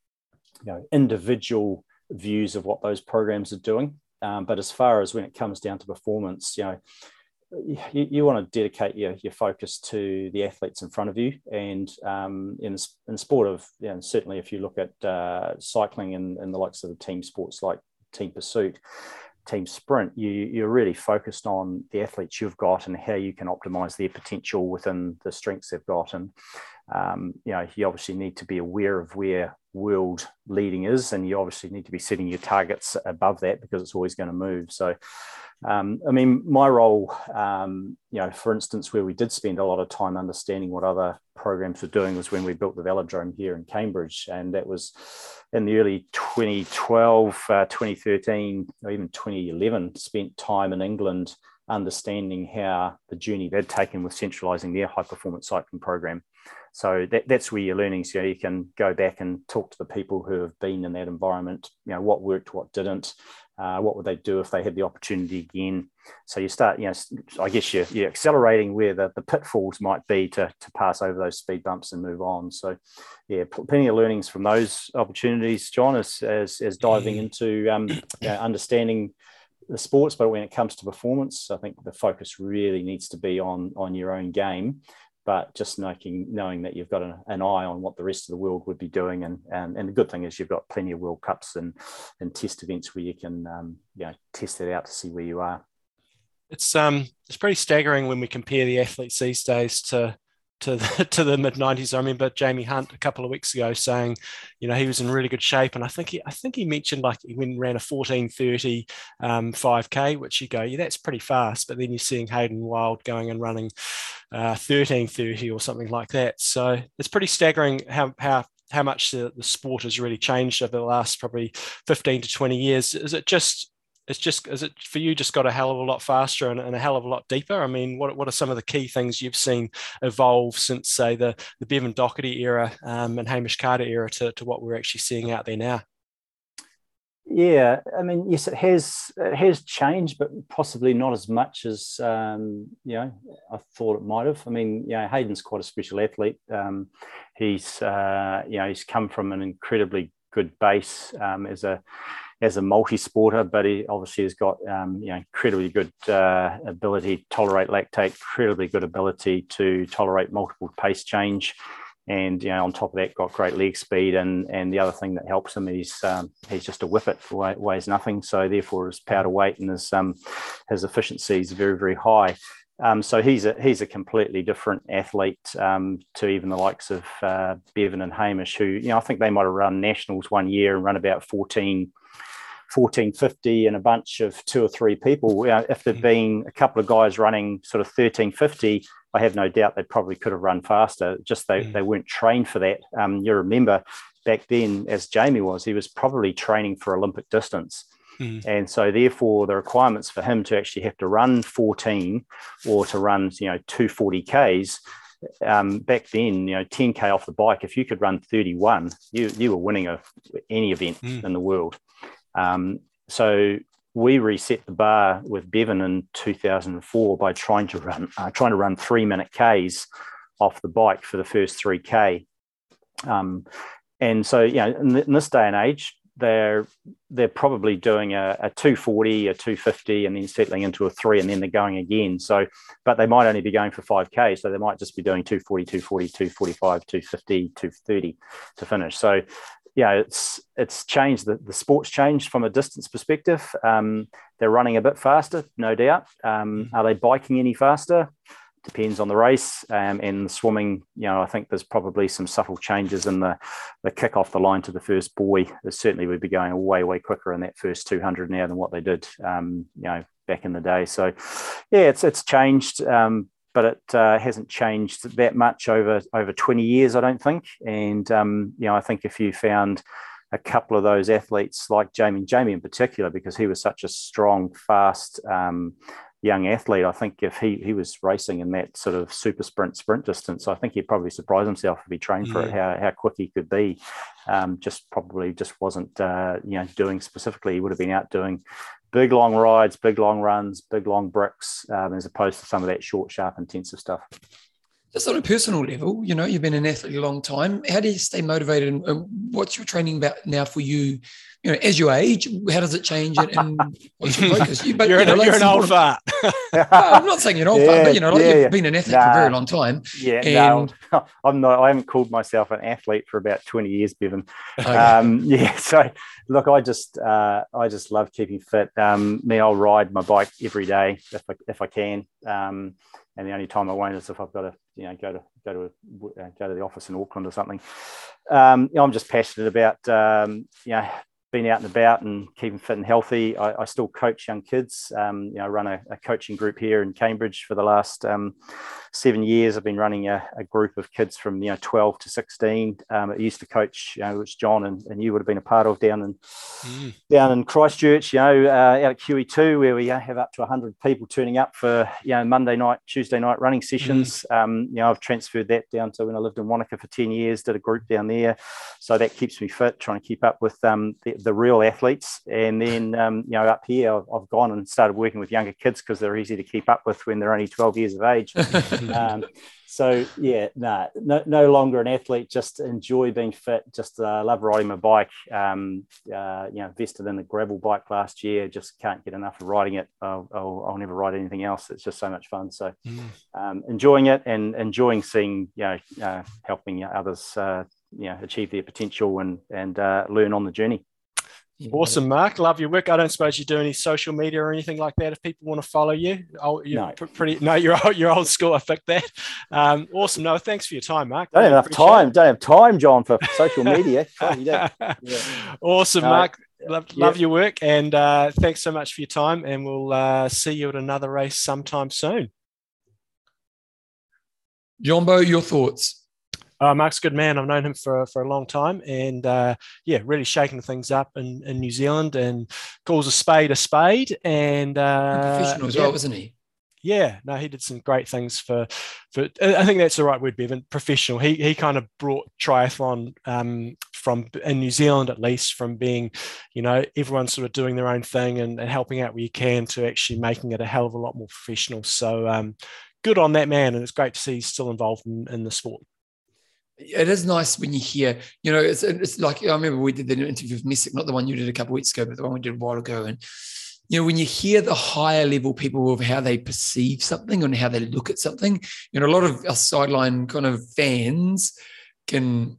Speaker 3: you know, individual views of what those programs are doing. Um, but as far as when it comes down to performance, you know, you, you, want to dedicate your, your focus to the athletes in front of you. And um, in, in sport of, you know, certainly if you look at uh, cycling and, and the likes of the team sports like team pursuit, team sprint, you, you're really focused on the athletes you've got and how you can optimize their potential within the strengths they've got. And, um, you know, you obviously need to be aware of where world leading is, and you obviously need to be setting your targets above that because it's always going to move. So, um, I mean, my role, um, you know, for instance, where we did spend a lot of time understanding what other programs were doing was when we built the velodrome here in Cambridge. And that was in the early 2012, uh, 2013, or even 2011, spent time in England understanding how the journey they'd taken with centralizing their high performance cycling program. So that, that's where you're learning. So you can go back and talk to the people who have been in that environment, you know, what worked, what didn't, uh, what would they do if they had the opportunity again? So you start, you know, I guess you're, you're accelerating where the, the pitfalls might be to, to pass over those speed bumps and move on. So, yeah, plenty of learnings from those opportunities, John, as, as, as diving into um, understanding the sports. But when it comes to performance, I think the focus really needs to be on, on your own game but just knowing knowing that you've got an, an, eye on what the rest of the world would be doing, and and, and the good thing is you've got plenty of World Cups and and test events where you can um, you know test it out to see where you are.
Speaker 2: It's um it's pretty staggering when we compare the athletes these days to to the, to the mid 90s. I remember Jamie Hunt a couple of weeks ago saying, you know, he was in really good shape, and I think he I think he mentioned like he went and ran a 14:30 um, 5k, which you go, yeah, that's pretty fast. But then you're seeing Hayden Wilde going and running uh, 13:30 or something like that. So it's pretty staggering how how how much the, the sport has really changed over the last probably 15 to 20 years. Is it just it's just is it for you just got a hell of a lot faster and, and, a hell of a lot deeper? I mean what, what are some of the key things you've seen evolve since say the, the bevan docherty era um, and hamish carter era to, to what we're actually seeing out there now?
Speaker 3: Yeah i mean yes it has it has changed but possibly not as much as um, you know i thought it might have. I mean you know hayden's quite a special athlete. Um, he's uh, you know he's come from an incredibly good base um, as a as a multi-sporter, but he obviously has got um, you know incredibly good uh, ability to tolerate lactate, incredibly good ability to tolerate multiple pace change, and you know on top of that got great leg speed. And and the other thing that helps him is um, he's just a whippet, weighs nothing, so therefore his power to weight and his um, his efficiency is very very high. Um, so he's a he's a completely different athlete um, to even the likes of uh, Bevan and Hamish, who you know I think they might have run nationals one year and run about 14, 1450 and a bunch of two or three people. You know, if there'd mm. been a couple of guys running sort of 1350, I have no doubt they probably could have run faster. Just they, mm. they weren't trained for that. Um, you remember back then, as Jamie was, he was probably training for Olympic distance. Mm. And so, therefore, the requirements for him to actually have to run 14 or to run, you know, 240 Ks um, back then, you know, 10K off the bike, if you could run 31, you, you were winning a, any event mm. in the world. Um, so we reset the bar with Bevan in 2004 by trying to run uh, trying to run three minute Ks off the bike for the first 3K. Um, and so, you know, in, in, this day and age, they're they're probably doing a, a 240, a 250, and then settling into a three, and then they're going again. So, but they might only be going for 5K. So they might just be doing 240, 240, 245, 250, 230 to finish. So yeah, it's it's changed. The, the sport's changed from a distance perspective. Um, they're running a bit faster, no doubt. Um, mm-hmm. are they biking any faster? Depends on the race. Um, and swimming, you know, I think there's probably some subtle changes in the, the kick off the line to the first buoy. It certainly would be going way, way quicker in that first 200 now than what they did, um, you know, back in the day. So, yeah, it's it's changed, um, but it uh, hasn't changed that much over over 20 years, I don't think. And um, you know, I think if you found a couple of those athletes like Jamie, Jamie in particular, because he was such a strong, fast, um, young athlete, I think if he he was racing in that sort of super sprint sprint distance, I think he'd probably surprise himself if he trained for it, how, how quick he could be. Um, just probably just wasn't uh, you know doing specifically. He would have been out doing big long rides, big long runs, big long bricks, um, as opposed to some of that short, sharp, intensive stuff.
Speaker 1: Just on a personal level, you know, you've been an athlete a long time. How do you stay motivated? And what's your training about now for you? You know, as you age, how does it change? And what's your focus?
Speaker 2: You, but, you're, you know, an, you're an old fart.
Speaker 1: I'm not saying you're an old yeah, fart, but you know, like yeah, you've yeah. been an athlete nah, for a very long time.
Speaker 3: Yeah, and, no, I'm not. I haven't called myself an athlete for about 20 years, Bevan. Okay. Um, yeah, so look, I just, uh, I just love keeping fit. Um, me, I'll ride my bike every day if I, if I can. Um, and the only time I won't is if I've got to, you know, go to go to a, uh, go to the office in Auckland or something. Um, you know, I'm just passionate about, um, you know, being out and about and keeping fit and healthy. I, I still coach young kids. Um, you know, I run a, a, coaching group here in Cambridge for the last um, seven years. I've been running a, a, group of kids from you know 12 to 16. Um, I used to coach, you know, which John and, and you would have been a part of down in mm. down in Christchurch. You know, uh, out at QE2 where we uh, have up to 100 people turning up for you know Monday night, Tuesday night running sessions. Mm. Um, you know, I've transferred that down to when I lived in Wanaka for 10 years. Did a group down there, so that keeps me fit. Trying to keep up with um, the, the real athletes. And then, um, you know, up here, I've, I've, gone and started working with younger kids because they're easy to keep up with when they're only 12 years of age. um, so, yeah, nah, no, no longer an athlete, just enjoy being fit, just uh, love riding my bike. Um, uh, you know, invested in a gravel bike last year, just can't get enough of riding it. I'll, I'll, I'll never ride anything else. It's just so much fun. So, mm. Um, enjoying it and enjoying seeing, you know, uh, helping others, uh, you know, achieve their potential and, and uh, learn on the journey.
Speaker 2: Awesome, Mark. Love your work. I don't suppose you do any social media or anything like that. If people want to follow you, oh, you're no. pretty. No, you're old, you're old school. I picked that. Um, awesome. No, thanks for your time, Mark.
Speaker 3: Don't have enough time. It. Don't have time, John, for social media.
Speaker 2: yeah. Awesome, no, Mark. Love, yeah. love, your work, and uh, thanks so much for your time. And we'll uh, see you at another race sometime soon.
Speaker 1: Jumbo, your thoughts?
Speaker 2: Uh, Mark's a good man. I've known him for, for a long time, and uh, yeah, really shaking things up in, in New Zealand, and calls a spade a spade. And uh,
Speaker 1: professional as well, isn't he?
Speaker 2: Yeah, no, he did some great things for. For I think that's the right word, Bevan. Professional. He he kind of brought triathlon um, from in New Zealand at least from being, you know, everyone sort of doing their own thing and, and helping out where you can to actually making it a hell of a lot more professional. So um, good on that man, and it's great to see he's still involved in, in the sport
Speaker 1: it is nice when you hear, you know, it's, it's like I remember we did the interview with Messick, not the one you did a couple weeks ago, but the one we did a while ago. And you know, when you hear the higher level people of how they perceive something and how they look at something, you know, a lot of our sideline kind of fans can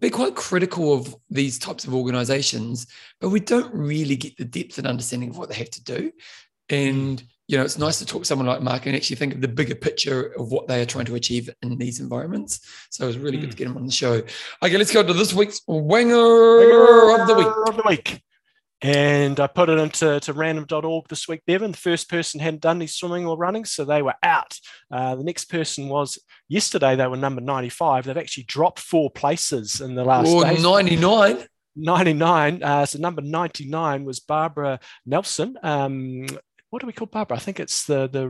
Speaker 1: be quite critical of these types of organizations, but we don't really get the depth and understanding of what they have to do. And you know, it's nice to talk to someone like Mark and actually think of the bigger picture of what they are trying to achieve in these environments. So it was really mm. good to hmm. get him on the show. Okay, let's go to this week's winger, winger of the week.
Speaker 2: Of the week. And I put it into to random.org this week, Bevan. The first person hadn't done any swimming or running, so they were out. Uh, the next person was yesterday, they were number 95. They've actually dropped four places in the last
Speaker 1: Or 99.
Speaker 2: 99. Uh, so number 99 was Barbara Nelson. Um, what do we call Barbara? I think it's the the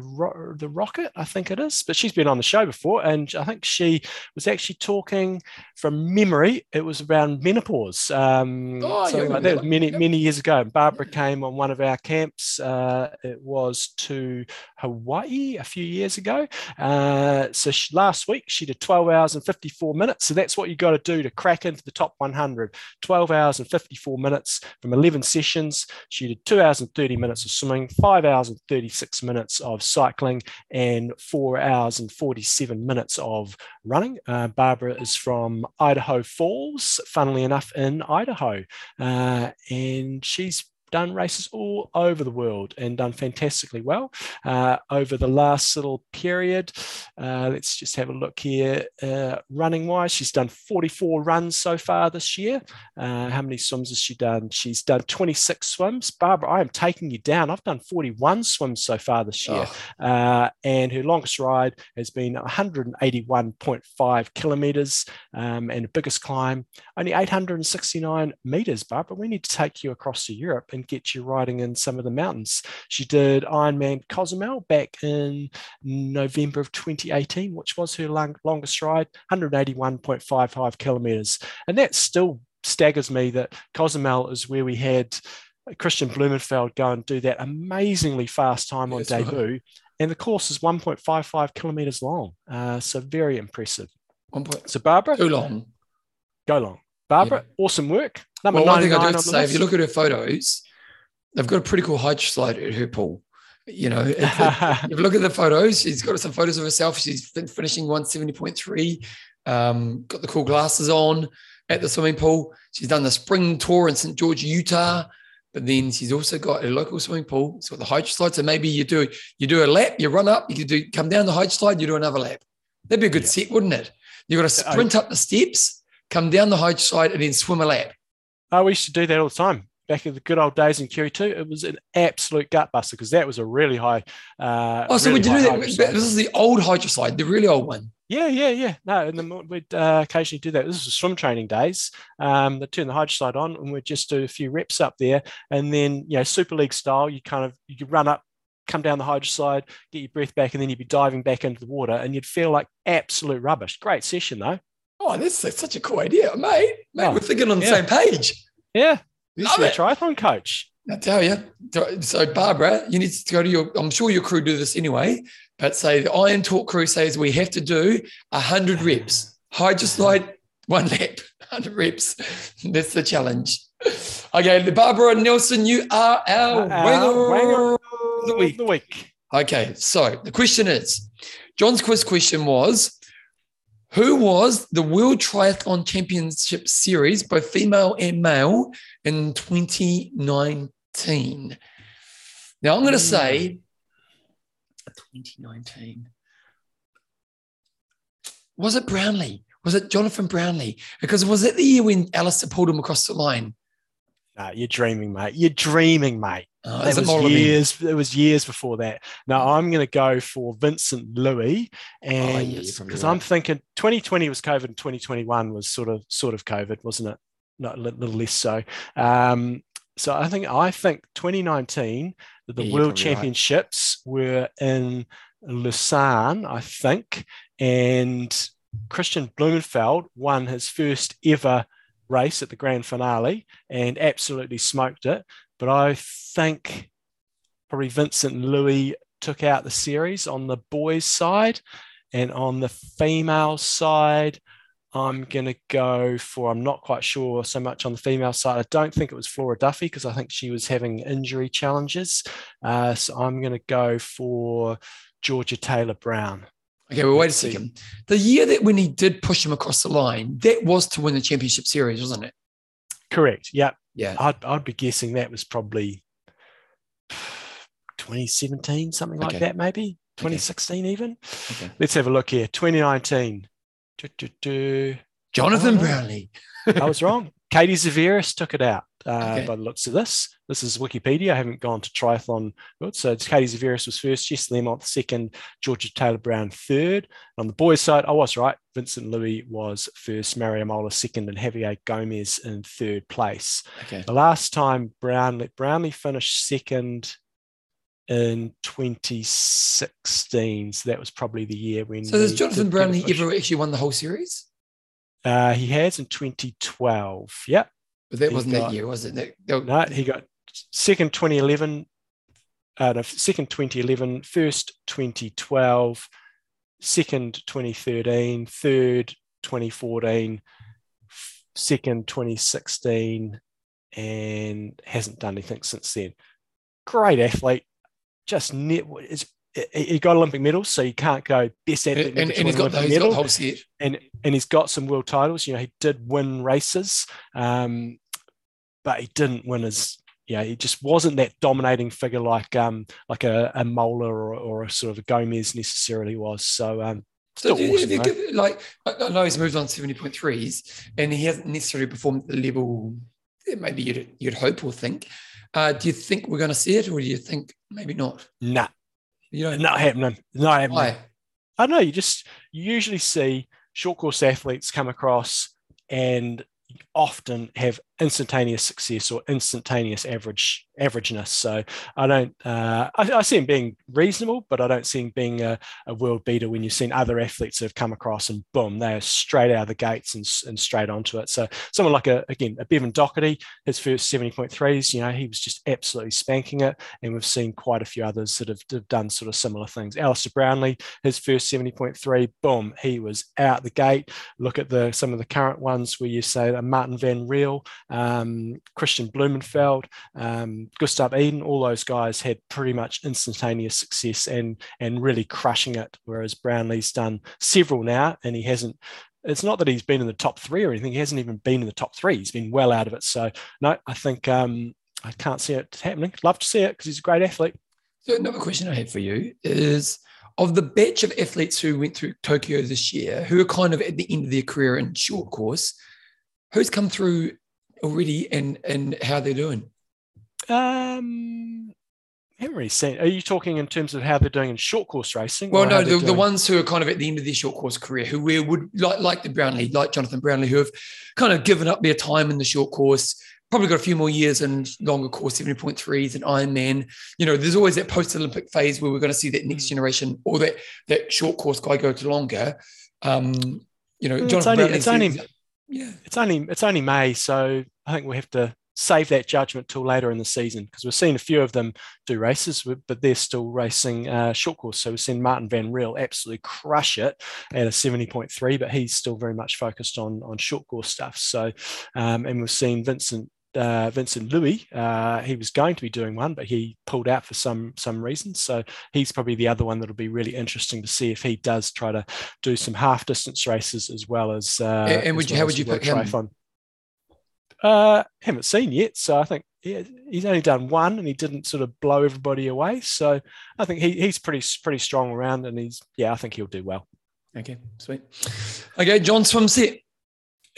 Speaker 2: the rocket. I think it is, but she's been on the show before, and I think she was actually talking from memory. It was around menopause, um,
Speaker 1: Oh, yeah,
Speaker 2: something like that, many many years ago. Barbara came on one of our camps. Uh, it was to Hawaii a few years ago. Uh, so she, last week she did 12 hours and 54 minutes. So that's what you got to do to crack into the top 100. 12 hours and 54 minutes from 11 sessions. She did two hours and 30 minutes of swimming, five hours and 36 minutes of cycling, and four hours and 47 minutes of running. Uh, Barbara is from Idaho Falls, funnily enough, in Idaho. Uh, and she's done races all over the world and done fantastically well uh, over the last little period. Uh, let's just have a look here. Uh, running wise, she's done 44 runs so far this year. Uh, how many swims has she done? She's done 26 swims. Barbara, I am taking you down. I've done 41 swims so far this year.
Speaker 1: Oh,
Speaker 2: Uh, and her longest ride has been 181.5 kilometers um, and the biggest climb only 869 meters barbara we need to take you across to europe and get you riding in some of the mountains she did ironman cozumel back in november of 2018 which was her long, longest ride 181.55 kilometers and that still staggers me that cozumel is where we had Kristian Blummenfelt go and do that amazingly fast time on
Speaker 1: That's right.
Speaker 2: debut. And the course is 1.55 kilometers long. Uh, so very impressive.
Speaker 1: one point
Speaker 2: So Barbara,
Speaker 1: too long.
Speaker 2: go long. Barbara, awesome work. Number
Speaker 1: Well, one thing I do have to say, if you look at her photos, they've got a pretty cool hydro slide at her pool. You know, it- if you look at the photos, she's got some photos of herself. She's fin- finishing 170.3, um, got the cool glasses on at the swimming pool. She's done the spring tour in St. George, Utah. But then she's also got a local swimming pool. It's got the hydro slide. So maybe you do you do a lap, you run up, you could do come down the hydro slide, you do another lap. That'd be a good
Speaker 2: Yeah.
Speaker 1: set, wouldn't it? You've got to sprint up the steps, come down the hydro slide, and then swim a lap.
Speaker 2: oh, we used to do that all the time. Back in the good old days in QE2, it was an absolute gut buster because that was a really high. Uh,
Speaker 1: Oh, so
Speaker 2: really
Speaker 1: you do that? This is the old hydro slide, the really old one.
Speaker 2: Yeah, yeah, yeah. No, and then we'd uh, occasionally do that. This was swim training days. Um, they turn the hydro slide on, and we'd just do a few reps up there, and then you know, Super League style, you kind of you could run up, come down the hydro slide, get your breath back, and then you'd be diving back into the water, and you'd feel like absolute rubbish. Great session though.
Speaker 1: Oh, that's, that's such a cool idea, mate. Mate,
Speaker 2: Oh,
Speaker 1: we're thinking on the
Speaker 2: yeah.
Speaker 1: same page.
Speaker 2: Yeah, to
Speaker 1: Love
Speaker 2: be a triathlon coach.
Speaker 1: I tell you. So- Barbara, you need to go to your. I'm sure your crew do this anyway, but say the Iron Talk crew says we have to do hundred reps. Hydro slide, one lap, hundred reps. That's the challenge. Okay, Barbara Nelson, you are our
Speaker 2: Our
Speaker 1: wanger of the week.
Speaker 2: The week.
Speaker 1: Okay, so the question is John's quiz question was Who was the World Triathlon Championship Series, both female and male, in 2019? Now I'm going to say hmm. 2019. Was it Brownlee? Was it Jonathan Brownlee? Because was it the year when Alistair pulled him across the line?
Speaker 2: No, you're dreaming, mate. You're dreaming, mate. That
Speaker 1: it
Speaker 2: was
Speaker 1: Morley?
Speaker 2: years. It was years before that. Now I'm going to go for Vincent Luis, and
Speaker 1: Oh, yeah,
Speaker 2: because
Speaker 1: right.
Speaker 2: I'm thinking 2020 was COVID, and 2021 was sort of sort of COVID, wasn't it? Not a little less so. Um, so I think I think 2019 the
Speaker 1: Yeah,
Speaker 2: World
Speaker 1: probably right.
Speaker 2: Championships were in Lausanne, I think, and Kristian Blummenfelt won his first ever race at the grand finale and absolutely smoked it. But I think probably Vincent Luis took out the series on the boys' side. And on the female side, I'm going to go for, I'm not quite sure so much on the female side. I don't think it was Flora Duffy because I think she was having injury challenges. Uh, so I'm going to go for Georgia Taylor Brown.
Speaker 1: Okay, well, wait a second. The year that when he did push him across the line, that was to win the championship series, wasn't it?
Speaker 2: Correct. Yeah.
Speaker 1: Yeah.
Speaker 2: I'd, I'd be guessing that was probably 2017, something like that, maybe 2016, even.
Speaker 1: Okay.
Speaker 2: Let's have a look here. 2019. Do, do, do.
Speaker 1: Jonathan
Speaker 2: Oh.
Speaker 1: Brownlee.
Speaker 2: I was wrong. Katie Zaferes took it out. Uh,
Speaker 1: Okay.
Speaker 2: by the looks of this. This is Wikipedia. I haven't gone to triathlon. So Katie Zaferes was first, Jess Learmonth second, Georgia Taylor Brown third. On the boys' side, I was right. Vincent Luis was first, Mario Mola second, and Javier Gomez in third place.
Speaker 1: Okay.
Speaker 2: The last time Brownlee Brownlee finished second in 2016, so that was probably the year when.
Speaker 1: So has Jonathan Brownlee ever actually won the whole series?
Speaker 2: Uh, he has in 2012. Yep.
Speaker 1: But that
Speaker 2: He
Speaker 1: wasn't
Speaker 2: got-
Speaker 1: that year, was it? That, that-
Speaker 2: No, he got second 2011, uh, no, second 2011, first 2012, second 2013, third 2014, f- second 2016, and hasn't done anything since then. Great athlete, just net. Is, he he got Olympic medals, so you can't go best athlete
Speaker 1: and, and, and he's got, he's got
Speaker 2: medal
Speaker 1: the whole
Speaker 2: and and he's got some world titles. You know, he did win races, um, but he didn't win as yeah. He just wasn't that dominating figure like um like a, a Mola or, or a sort of a Gomez necessarily was. So um,
Speaker 1: So
Speaker 2: still
Speaker 1: you-
Speaker 2: awesome,
Speaker 1: you like, I know he's moved on to 70.3s and he hasn't necessarily performed at the level maybe you'd, you'd hope or think. Uh, do you think we're going to see it or do you think maybe not?
Speaker 2: nah,
Speaker 1: You don't
Speaker 2: not happening. Not happening.
Speaker 1: Why?
Speaker 2: I don't know. You just you usually see short course athletes come across and often have instantaneous success or instantaneous average averageness. So I don't. Uh, I, I see him being reasonable, but I don't see him being a, a world beater. When you've seen other athletes have come across and boom, they are straight out of the gates and, and straight onto it. So someone like a again a Bevan Docherty, his first 70.3s, you know, he was just absolutely spanking it, and we've seen quite a few others that have, have done sort of similar things. Alistair Brownlee, his first 70.3, boom, he was out the gate. Look at the some of the current ones where you say Marten Van Riel, um, Kristian Blummenfelt, um, Gustav Iden, all those guys had pretty much instantaneous success and and really crushing it. Whereas Brownlee's done several now, and he hasn't. It's not that he's been in the top three or anything. He hasn't even been in the top three. He's been well out of it. So no, I think um, I can't see it happening. Love to see it because he's a great athlete.
Speaker 1: So another question I have for you is of the batch of athletes who went through Tokyo this year, who are kind of at the end of their career in short course, who's come through already and and how they're doing?
Speaker 2: Um, haven't really seen. Are you talking in terms of how they're doing in short course racing?
Speaker 1: Well, no, the, the ones who are kind of at the end of their short course career, who we would like, like the Brownlee, like Jonathan Brownlee, who have kind of given up their time in the short course, probably got a few more years in longer course, 70.3s and Ironman. You know, there's always that post Olympic phase where we're going to see that next generation or that that short course guy go to longer. Um, you know,
Speaker 2: Mm, It's
Speaker 1: Jonathan
Speaker 2: only-
Speaker 1: Brownlee
Speaker 2: it's only-
Speaker 1: yeah.
Speaker 2: it's only it's only May, so I think we have to save that judgment till later in the season because we've seen a few of them do races, but they're still racing uh, short course. So we've seen Marten Van Riel absolutely crush it at a seventy point three, but he's still very much focused on on short course stuff. So um, and we've seen Vincent. Uh, Vincent Luis, uh, he was going to be doing one, but he pulled out for some some reasons. So he's probably the other one that'll be really interesting to see if he does try to do some half distance races as well as. Uh,
Speaker 1: And- and would you-
Speaker 2: well
Speaker 1: how would you pick him?
Speaker 2: Triathlon. Uh, haven't seen yet, so I think he's only done one, and he didn't sort of blow everybody away. So I think he, he's pretty pretty strong around, and he's yeah, I think he'll do well.
Speaker 1: Okay, sweet. Okay, John swim set.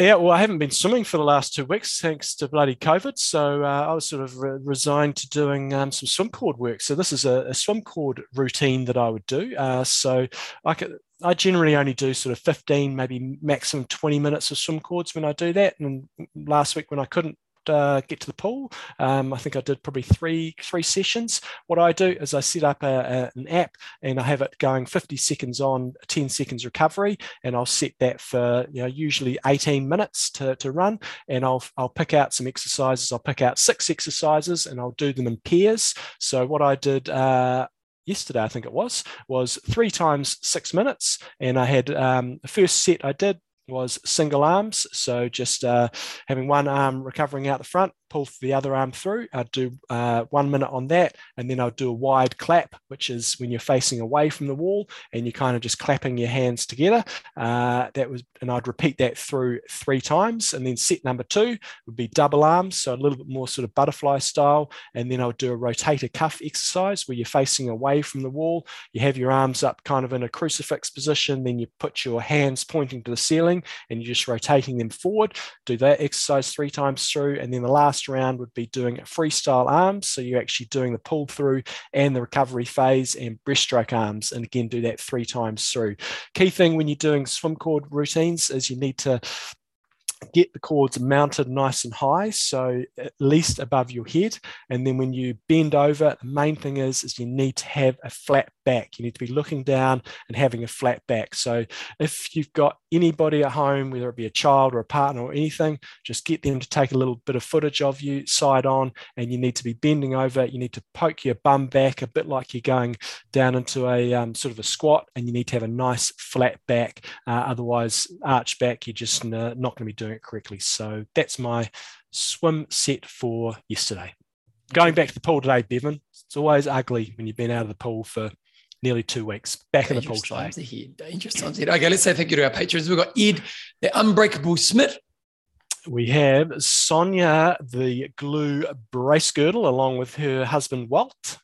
Speaker 2: Yeah, well, I haven't been swimming for the last two weeks thanks to bloody COVID. So uh, I was sort of re- resigned to doing um, some swim cord work. So this is a, a swim cord routine that I would do. Uh, so I could, I generally only do sort of 15, maybe maximum 20 minutes of swim cords when I do that. And last week when I couldn't uh, get to the pool. Um, I think I did probably three three sessions. What I do is I set up a, a, an app and I have it going 50 seconds on, 10 seconds recovery, and I'll set that for you know usually 18 minutes to, to run. And I'll I'll pick out some exercises. I'll pick out six exercises and I'll do them in pairs. So what I did. Uh, yesterday, I think it was, was three times six minutes. And I had um, the first set I did was single arms. So just uh, having one arm recovering out the front, pull the other arm through. I'd do uh, one minute on that, and then I'd do a wide clap, which is when you're facing away from the wall and you're kind of just clapping your hands together. Uh, that was, and I'd repeat that through three times. And then set number two would be double arms, so a little bit more sort of butterfly style. And then I would do a rotator cuff exercise where you're facing away from the wall. You have your arms up kind of in a crucifix position, then you put your hands pointing to the ceiling and you're just rotating them forward. Do that exercise three times through. And then the last last round would be doing a freestyle arms. So you're actually doing the pull through and the recovery phase and breaststroke arms. And again, do that three times through. Key thing when you're doing swim cord routines is you need to get the cords mounted nice and high, so at least above your head. And then when you bend over, the main thing is, is you need to have a flat back. You need to be looking down and having a flat back. So if you've got anybody at home, whether it be a child or a partner or anything, just get them to take a little bit of footage of you side on, and you need to be bending over. You need to poke your bum back a bit like you're going down into a um, sort of a squat, and you need to have a nice flat back. Uh, otherwise, arch back, you're just uh, not going to be doing it correctly. So that's my swim set for yesterday. Going back to the pool today, Bevan, it's always ugly when you've been out of the pool for nearly two weeks. Back
Speaker 1: Dangerous
Speaker 2: in the pool today.
Speaker 1: ahead. Dangerous times ahead. Okay, let's say thank you to our patrons. We've got Ed, the Unbreakable Smith.
Speaker 2: We have Sonia, the glue brace girdle, along with her husband Walt.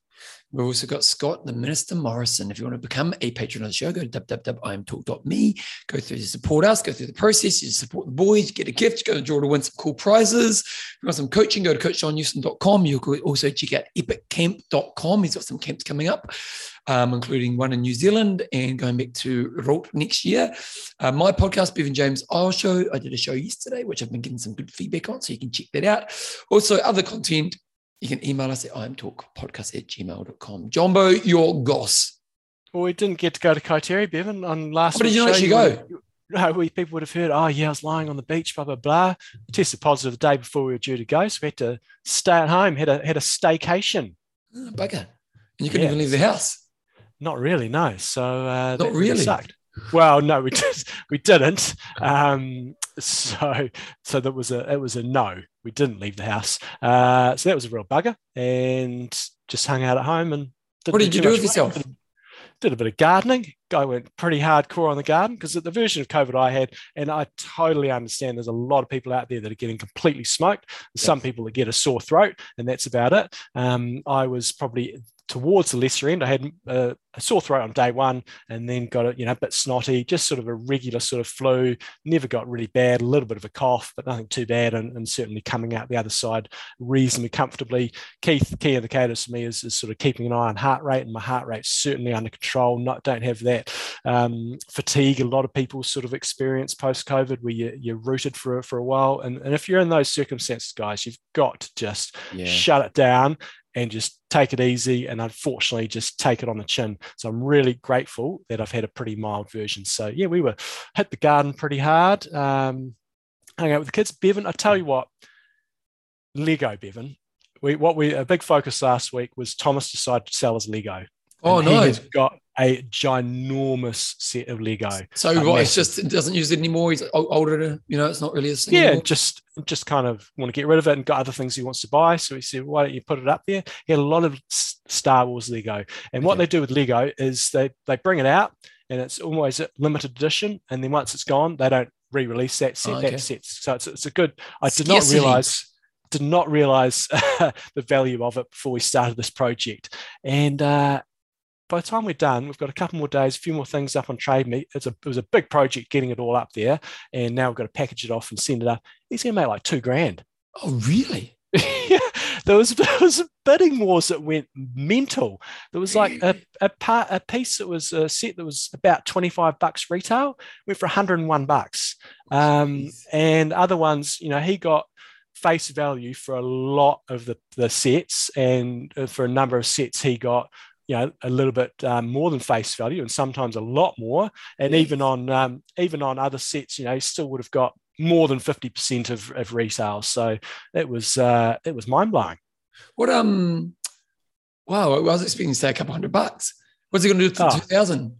Speaker 1: We've also got Scott, the Minister Morrison. If you want to become a patron of the show, go to www.imtalk.me, go through the support us, go through the process, you support the boys, you get a gift, you go to draw to win some cool prizes. If you want some coaching, go to coachjohnnewsom.com. You can also check out epiccamp.com. He's got some camps coming up, um, including one in New Zealand and going back to Rolt next year. Uh, my podcast, Bevan James Eyles Show, I did a show yesterday, which I've been getting some good feedback on, so you can check that out. Also, other content you can email us at imtalkpodcast at gmail.com. Jumbo, your goss.
Speaker 2: Well, we didn't get to go to Kaiteri, Bevan, on last
Speaker 1: What did you actually go?
Speaker 2: No, we people would have heard, oh yeah, I was lying on the beach, blah blah blah. Tested positive the day before we were due to go, so we had to stay at home. had a had a staycation.
Speaker 1: Oh, bugger. And you couldn't
Speaker 2: Yeah.
Speaker 1: even leave the house.
Speaker 2: Not really, no. So uh,
Speaker 1: Not really?
Speaker 2: sucked. Well, no, we just we didn't. Um, so so that was a it was a no. We didn't leave the house. Uh, so that was a real bugger, and just hung out at home and.
Speaker 1: What did you do with yourself?
Speaker 2: Did a bit of gardening. Guy went pretty hardcore on the garden because the version of COVID I had, and I totally understand. There's a lot of people out there that are getting completely smoked. There's Some people that get a sore throat, and that's about it. Um, I was probably towards the lesser end. I had uh, a sore throat on day one, and then got it, you know, a bit snotty, just sort of a regular sort of flu. Never got really bad. A little bit of a cough, but nothing too bad, and, and certainly coming out the other side reasonably comfortably. Key key indicators for me is, is sort of keeping an eye on heart rate, and my heart rate's certainly under control. Not don't have that um, fatigue. A lot of people sort of experience post COVID, where you, you're rooted for for a while, and, and if you're in those circumstances, guys, you've got to just
Speaker 1: Yeah.
Speaker 2: shut it down and just take it easy and unfortunately just take it on the chin so i'm really grateful that i've had a pretty mild version so yeah we were hit the garden pretty hard um hung out with the kids bevan i tell you what lego bevan we what we a big focus last week was thomas decided to sell his lego
Speaker 1: Oh,
Speaker 2: And he
Speaker 1: no.
Speaker 2: has got a ginormous set of lego
Speaker 1: So
Speaker 2: a
Speaker 1: what? It's just, it doesn't use it anymore. He's older, you know, it's not really a thing.
Speaker 2: yeah,
Speaker 1: anymore.
Speaker 2: just just kind of want to get rid of it and got other things he wants to buy. So he said, why don't you put it up there? He had a lot of Star Wars Lego. And what they do with Lego is they they bring it out and it's always a limited edition. And then once it's gone, they don't re-release that set.
Speaker 1: Oh, okay.
Speaker 2: That set. So it's, it's a good. I did not realize did not realize the value of it before we started this project. And uh, by the time we're done, we've got a couple more days, a few more things up on Trade Me. It's a, it was a big project getting it all up there, and now we've got to package it off and send it up. He's going to make like two grand.
Speaker 1: Oh, really?
Speaker 2: there was there was bidding wars that went mental. There was like a a part a piece that was a set that was about twenty five bucks retail went for one hundred and one bucks, um, and other ones, you know, he got face value for a lot of the the sets, and uh, for a number of sets he got. You know, a little bit um, more than face value, and sometimes a lot more. And
Speaker 1: Yeah.
Speaker 2: even on um, even on other sets, you know, he still would have got more than fifty percent of, of retail. So it was uh, it was mind blowing.
Speaker 1: What, um, wow, I was expecting to say a couple hundred bucks. What's he going to do for
Speaker 2: Oh.
Speaker 1: 2000?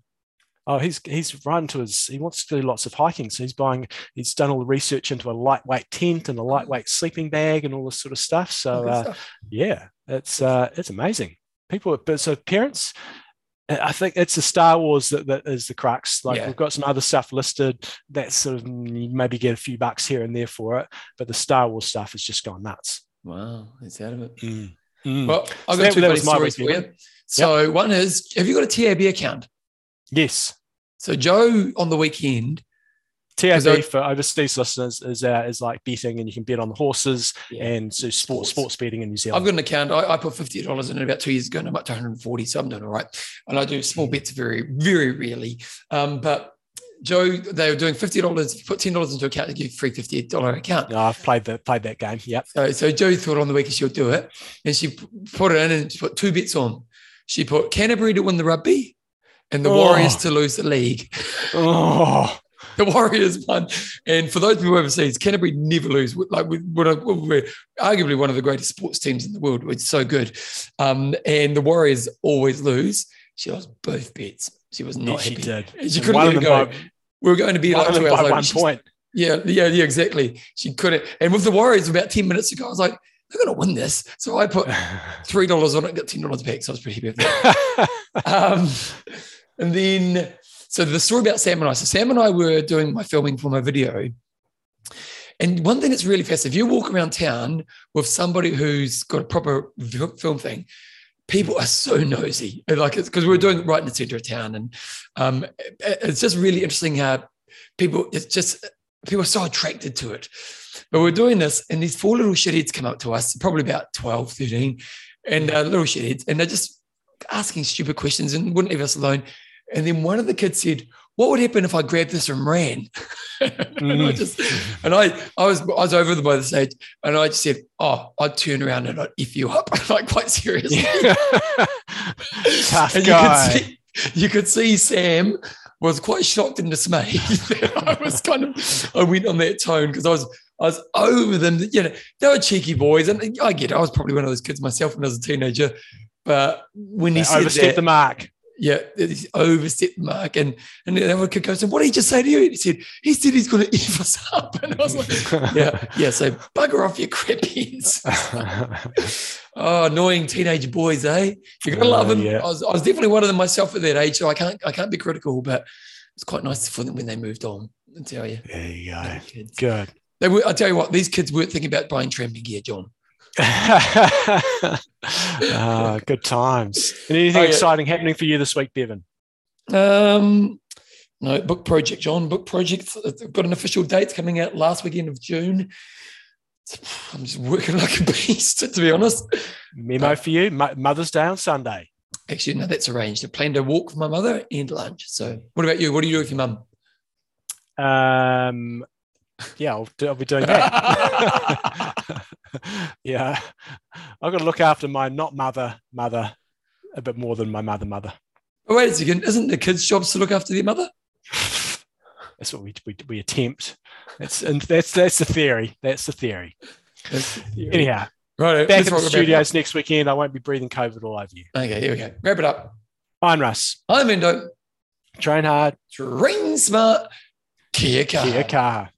Speaker 2: Oh, he's he's run to his. He wants to do lots of hiking, so he's buying. He's done all the research into a lightweight tent and a lightweight sleeping bag and all this sort of stuff. So uh,
Speaker 1: stuff.
Speaker 2: yeah, it's uh, it's amazing. People, but so parents, I think it's the Star Wars that, that is the crux. Like
Speaker 1: Yeah.
Speaker 2: we've got some other stuff listed that sort of mm, you maybe get a few bucks here and there for it, but the Star Wars stuff has just gone nuts.
Speaker 1: Wow, it's out of it.
Speaker 2: Mm.
Speaker 1: Well, I've got
Speaker 2: So that-
Speaker 1: two
Speaker 2: that
Speaker 1: funny stories
Speaker 2: week,
Speaker 1: for you. So one is, have you got a TAB account?
Speaker 2: yes,
Speaker 1: So Joe on the weekend
Speaker 2: TAB for overseas listeners is uh, is like betting, and you can bet on the horses
Speaker 1: Yeah.
Speaker 2: and so sports
Speaker 1: Sports.
Speaker 2: sports betting in New Zealand.
Speaker 1: I've got an account. I, I put fifty dollars in it about two years ago, and I'm up to 140, so I'm doing all right. And I do small bets very, very rarely. Um, but Joe, they were doing fifty dollars. Put ten dollars into account, they give you a free fifty dollar account.
Speaker 2: No, I've played the played that game. Yep.
Speaker 1: So, so Joe thought on the weekend she'll do it, and she put it in and she put two bets on. She put Canterbury to win the rugby, and the
Speaker 2: Oh.
Speaker 1: Warriors to lose the league.
Speaker 2: Oh,
Speaker 1: the Warriors won. And for those people overseas, Canterbury never lose. Like we- we're, we're arguably one of the greatest sports teams in the world. It's so good. Um, and the Warriors always lose. She lost both bets. She was not
Speaker 2: she
Speaker 1: happy.
Speaker 2: did.
Speaker 1: She couldn't let it go.
Speaker 2: by-
Speaker 1: We were going to be like two hours
Speaker 2: one point.
Speaker 1: Yeah, yeah, yeah, exactly. She couldn't. And with the Warriors about 10 minutes ago, I was like, they're going to win this. So I put $3 on it, got $10 back. So I was pretty happy with that. Um, and then, so the story about Sam and I. So Sam and I were doing my filming for my video. And one thing that's really fascinating, if you walk around town with somebody who's got a proper film thing, people are so nosy. Like it's because we're doing it right in the center of town. And um, it's just really interesting how people, it's just, people are so attracted to it. But we're doing this, and these four little shitheads come up to us, probably about 12, 13, and uh, little shitheads, and they're just asking stupid questions and wouldn't leave us alone. And then one of the kids said, "What would happen if I grabbed this and ran?" and I
Speaker 2: Mm.
Speaker 1: just, and I, I was, I was over them by the stage, and I just said, "Oh, I'd turn around and I'd if you up," like quite seriously.
Speaker 2: Tough
Speaker 1: and
Speaker 2: guy.
Speaker 1: you could see, you could see Sam was quite shocked and dismayed. I was kind of, I went on that tone because I was, I was over them. You know, they were cheeky boys, and I get. It, I was probably one of those kids myself when I was a teenager. But when he
Speaker 2: They
Speaker 1: said
Speaker 2: overstepped
Speaker 1: that,
Speaker 2: the mark.
Speaker 1: Yeah, overstepped the mark, and and the other kid goes, and "What did he just say to you?" He said, "He said he's going to eat us up," and I was like, "Yeah, yeah." So bugger off your crappies. Oh, annoying teenage boys, eh? You're gonna
Speaker 2: Oh,
Speaker 1: love them.
Speaker 2: yeah.
Speaker 1: I, was, I was definitely one of them myself at that age, so I can't I can't be critical, but it's quite nice for them when they moved on. I tell you,
Speaker 2: there you go. Good.
Speaker 1: They were. I tell you what, these kids weren't thinking about buying tramping gear, John.
Speaker 2: Ah, good times. Anything
Speaker 1: Oh, yeah.
Speaker 2: exciting happening for you this week, Bevan?
Speaker 1: Um, no book project, John. Book project. I've got an official date coming out last weekend of June. I'm just working like a beast, to be honest.
Speaker 2: Memo for you, Mother's Day on Sunday.
Speaker 1: Actually, no, that's arranged. I planned a walk with my mother and lunch. So, what about you? What do you do with your mum?
Speaker 2: Um, yeah, I'll, do, I'll be doing that. yeah, I've got to look after my not mother, mother, a bit more than my mother, mother.
Speaker 1: Oh, wait a second. Isn't the kids' jobs to look after their mother?
Speaker 2: That's what we, we, we attempt. That's and that's that's the theory. That's the theory. Anyhow,
Speaker 1: right.
Speaker 2: back in the studios next weekend. I won't be breathing COVID all over you.
Speaker 1: Okay, here we go. Wrap it up.
Speaker 2: Fine, Russ.
Speaker 1: I'm Endo.
Speaker 2: Train hard.
Speaker 1: Train smart. Kia kaha.
Speaker 2: Kia kaha.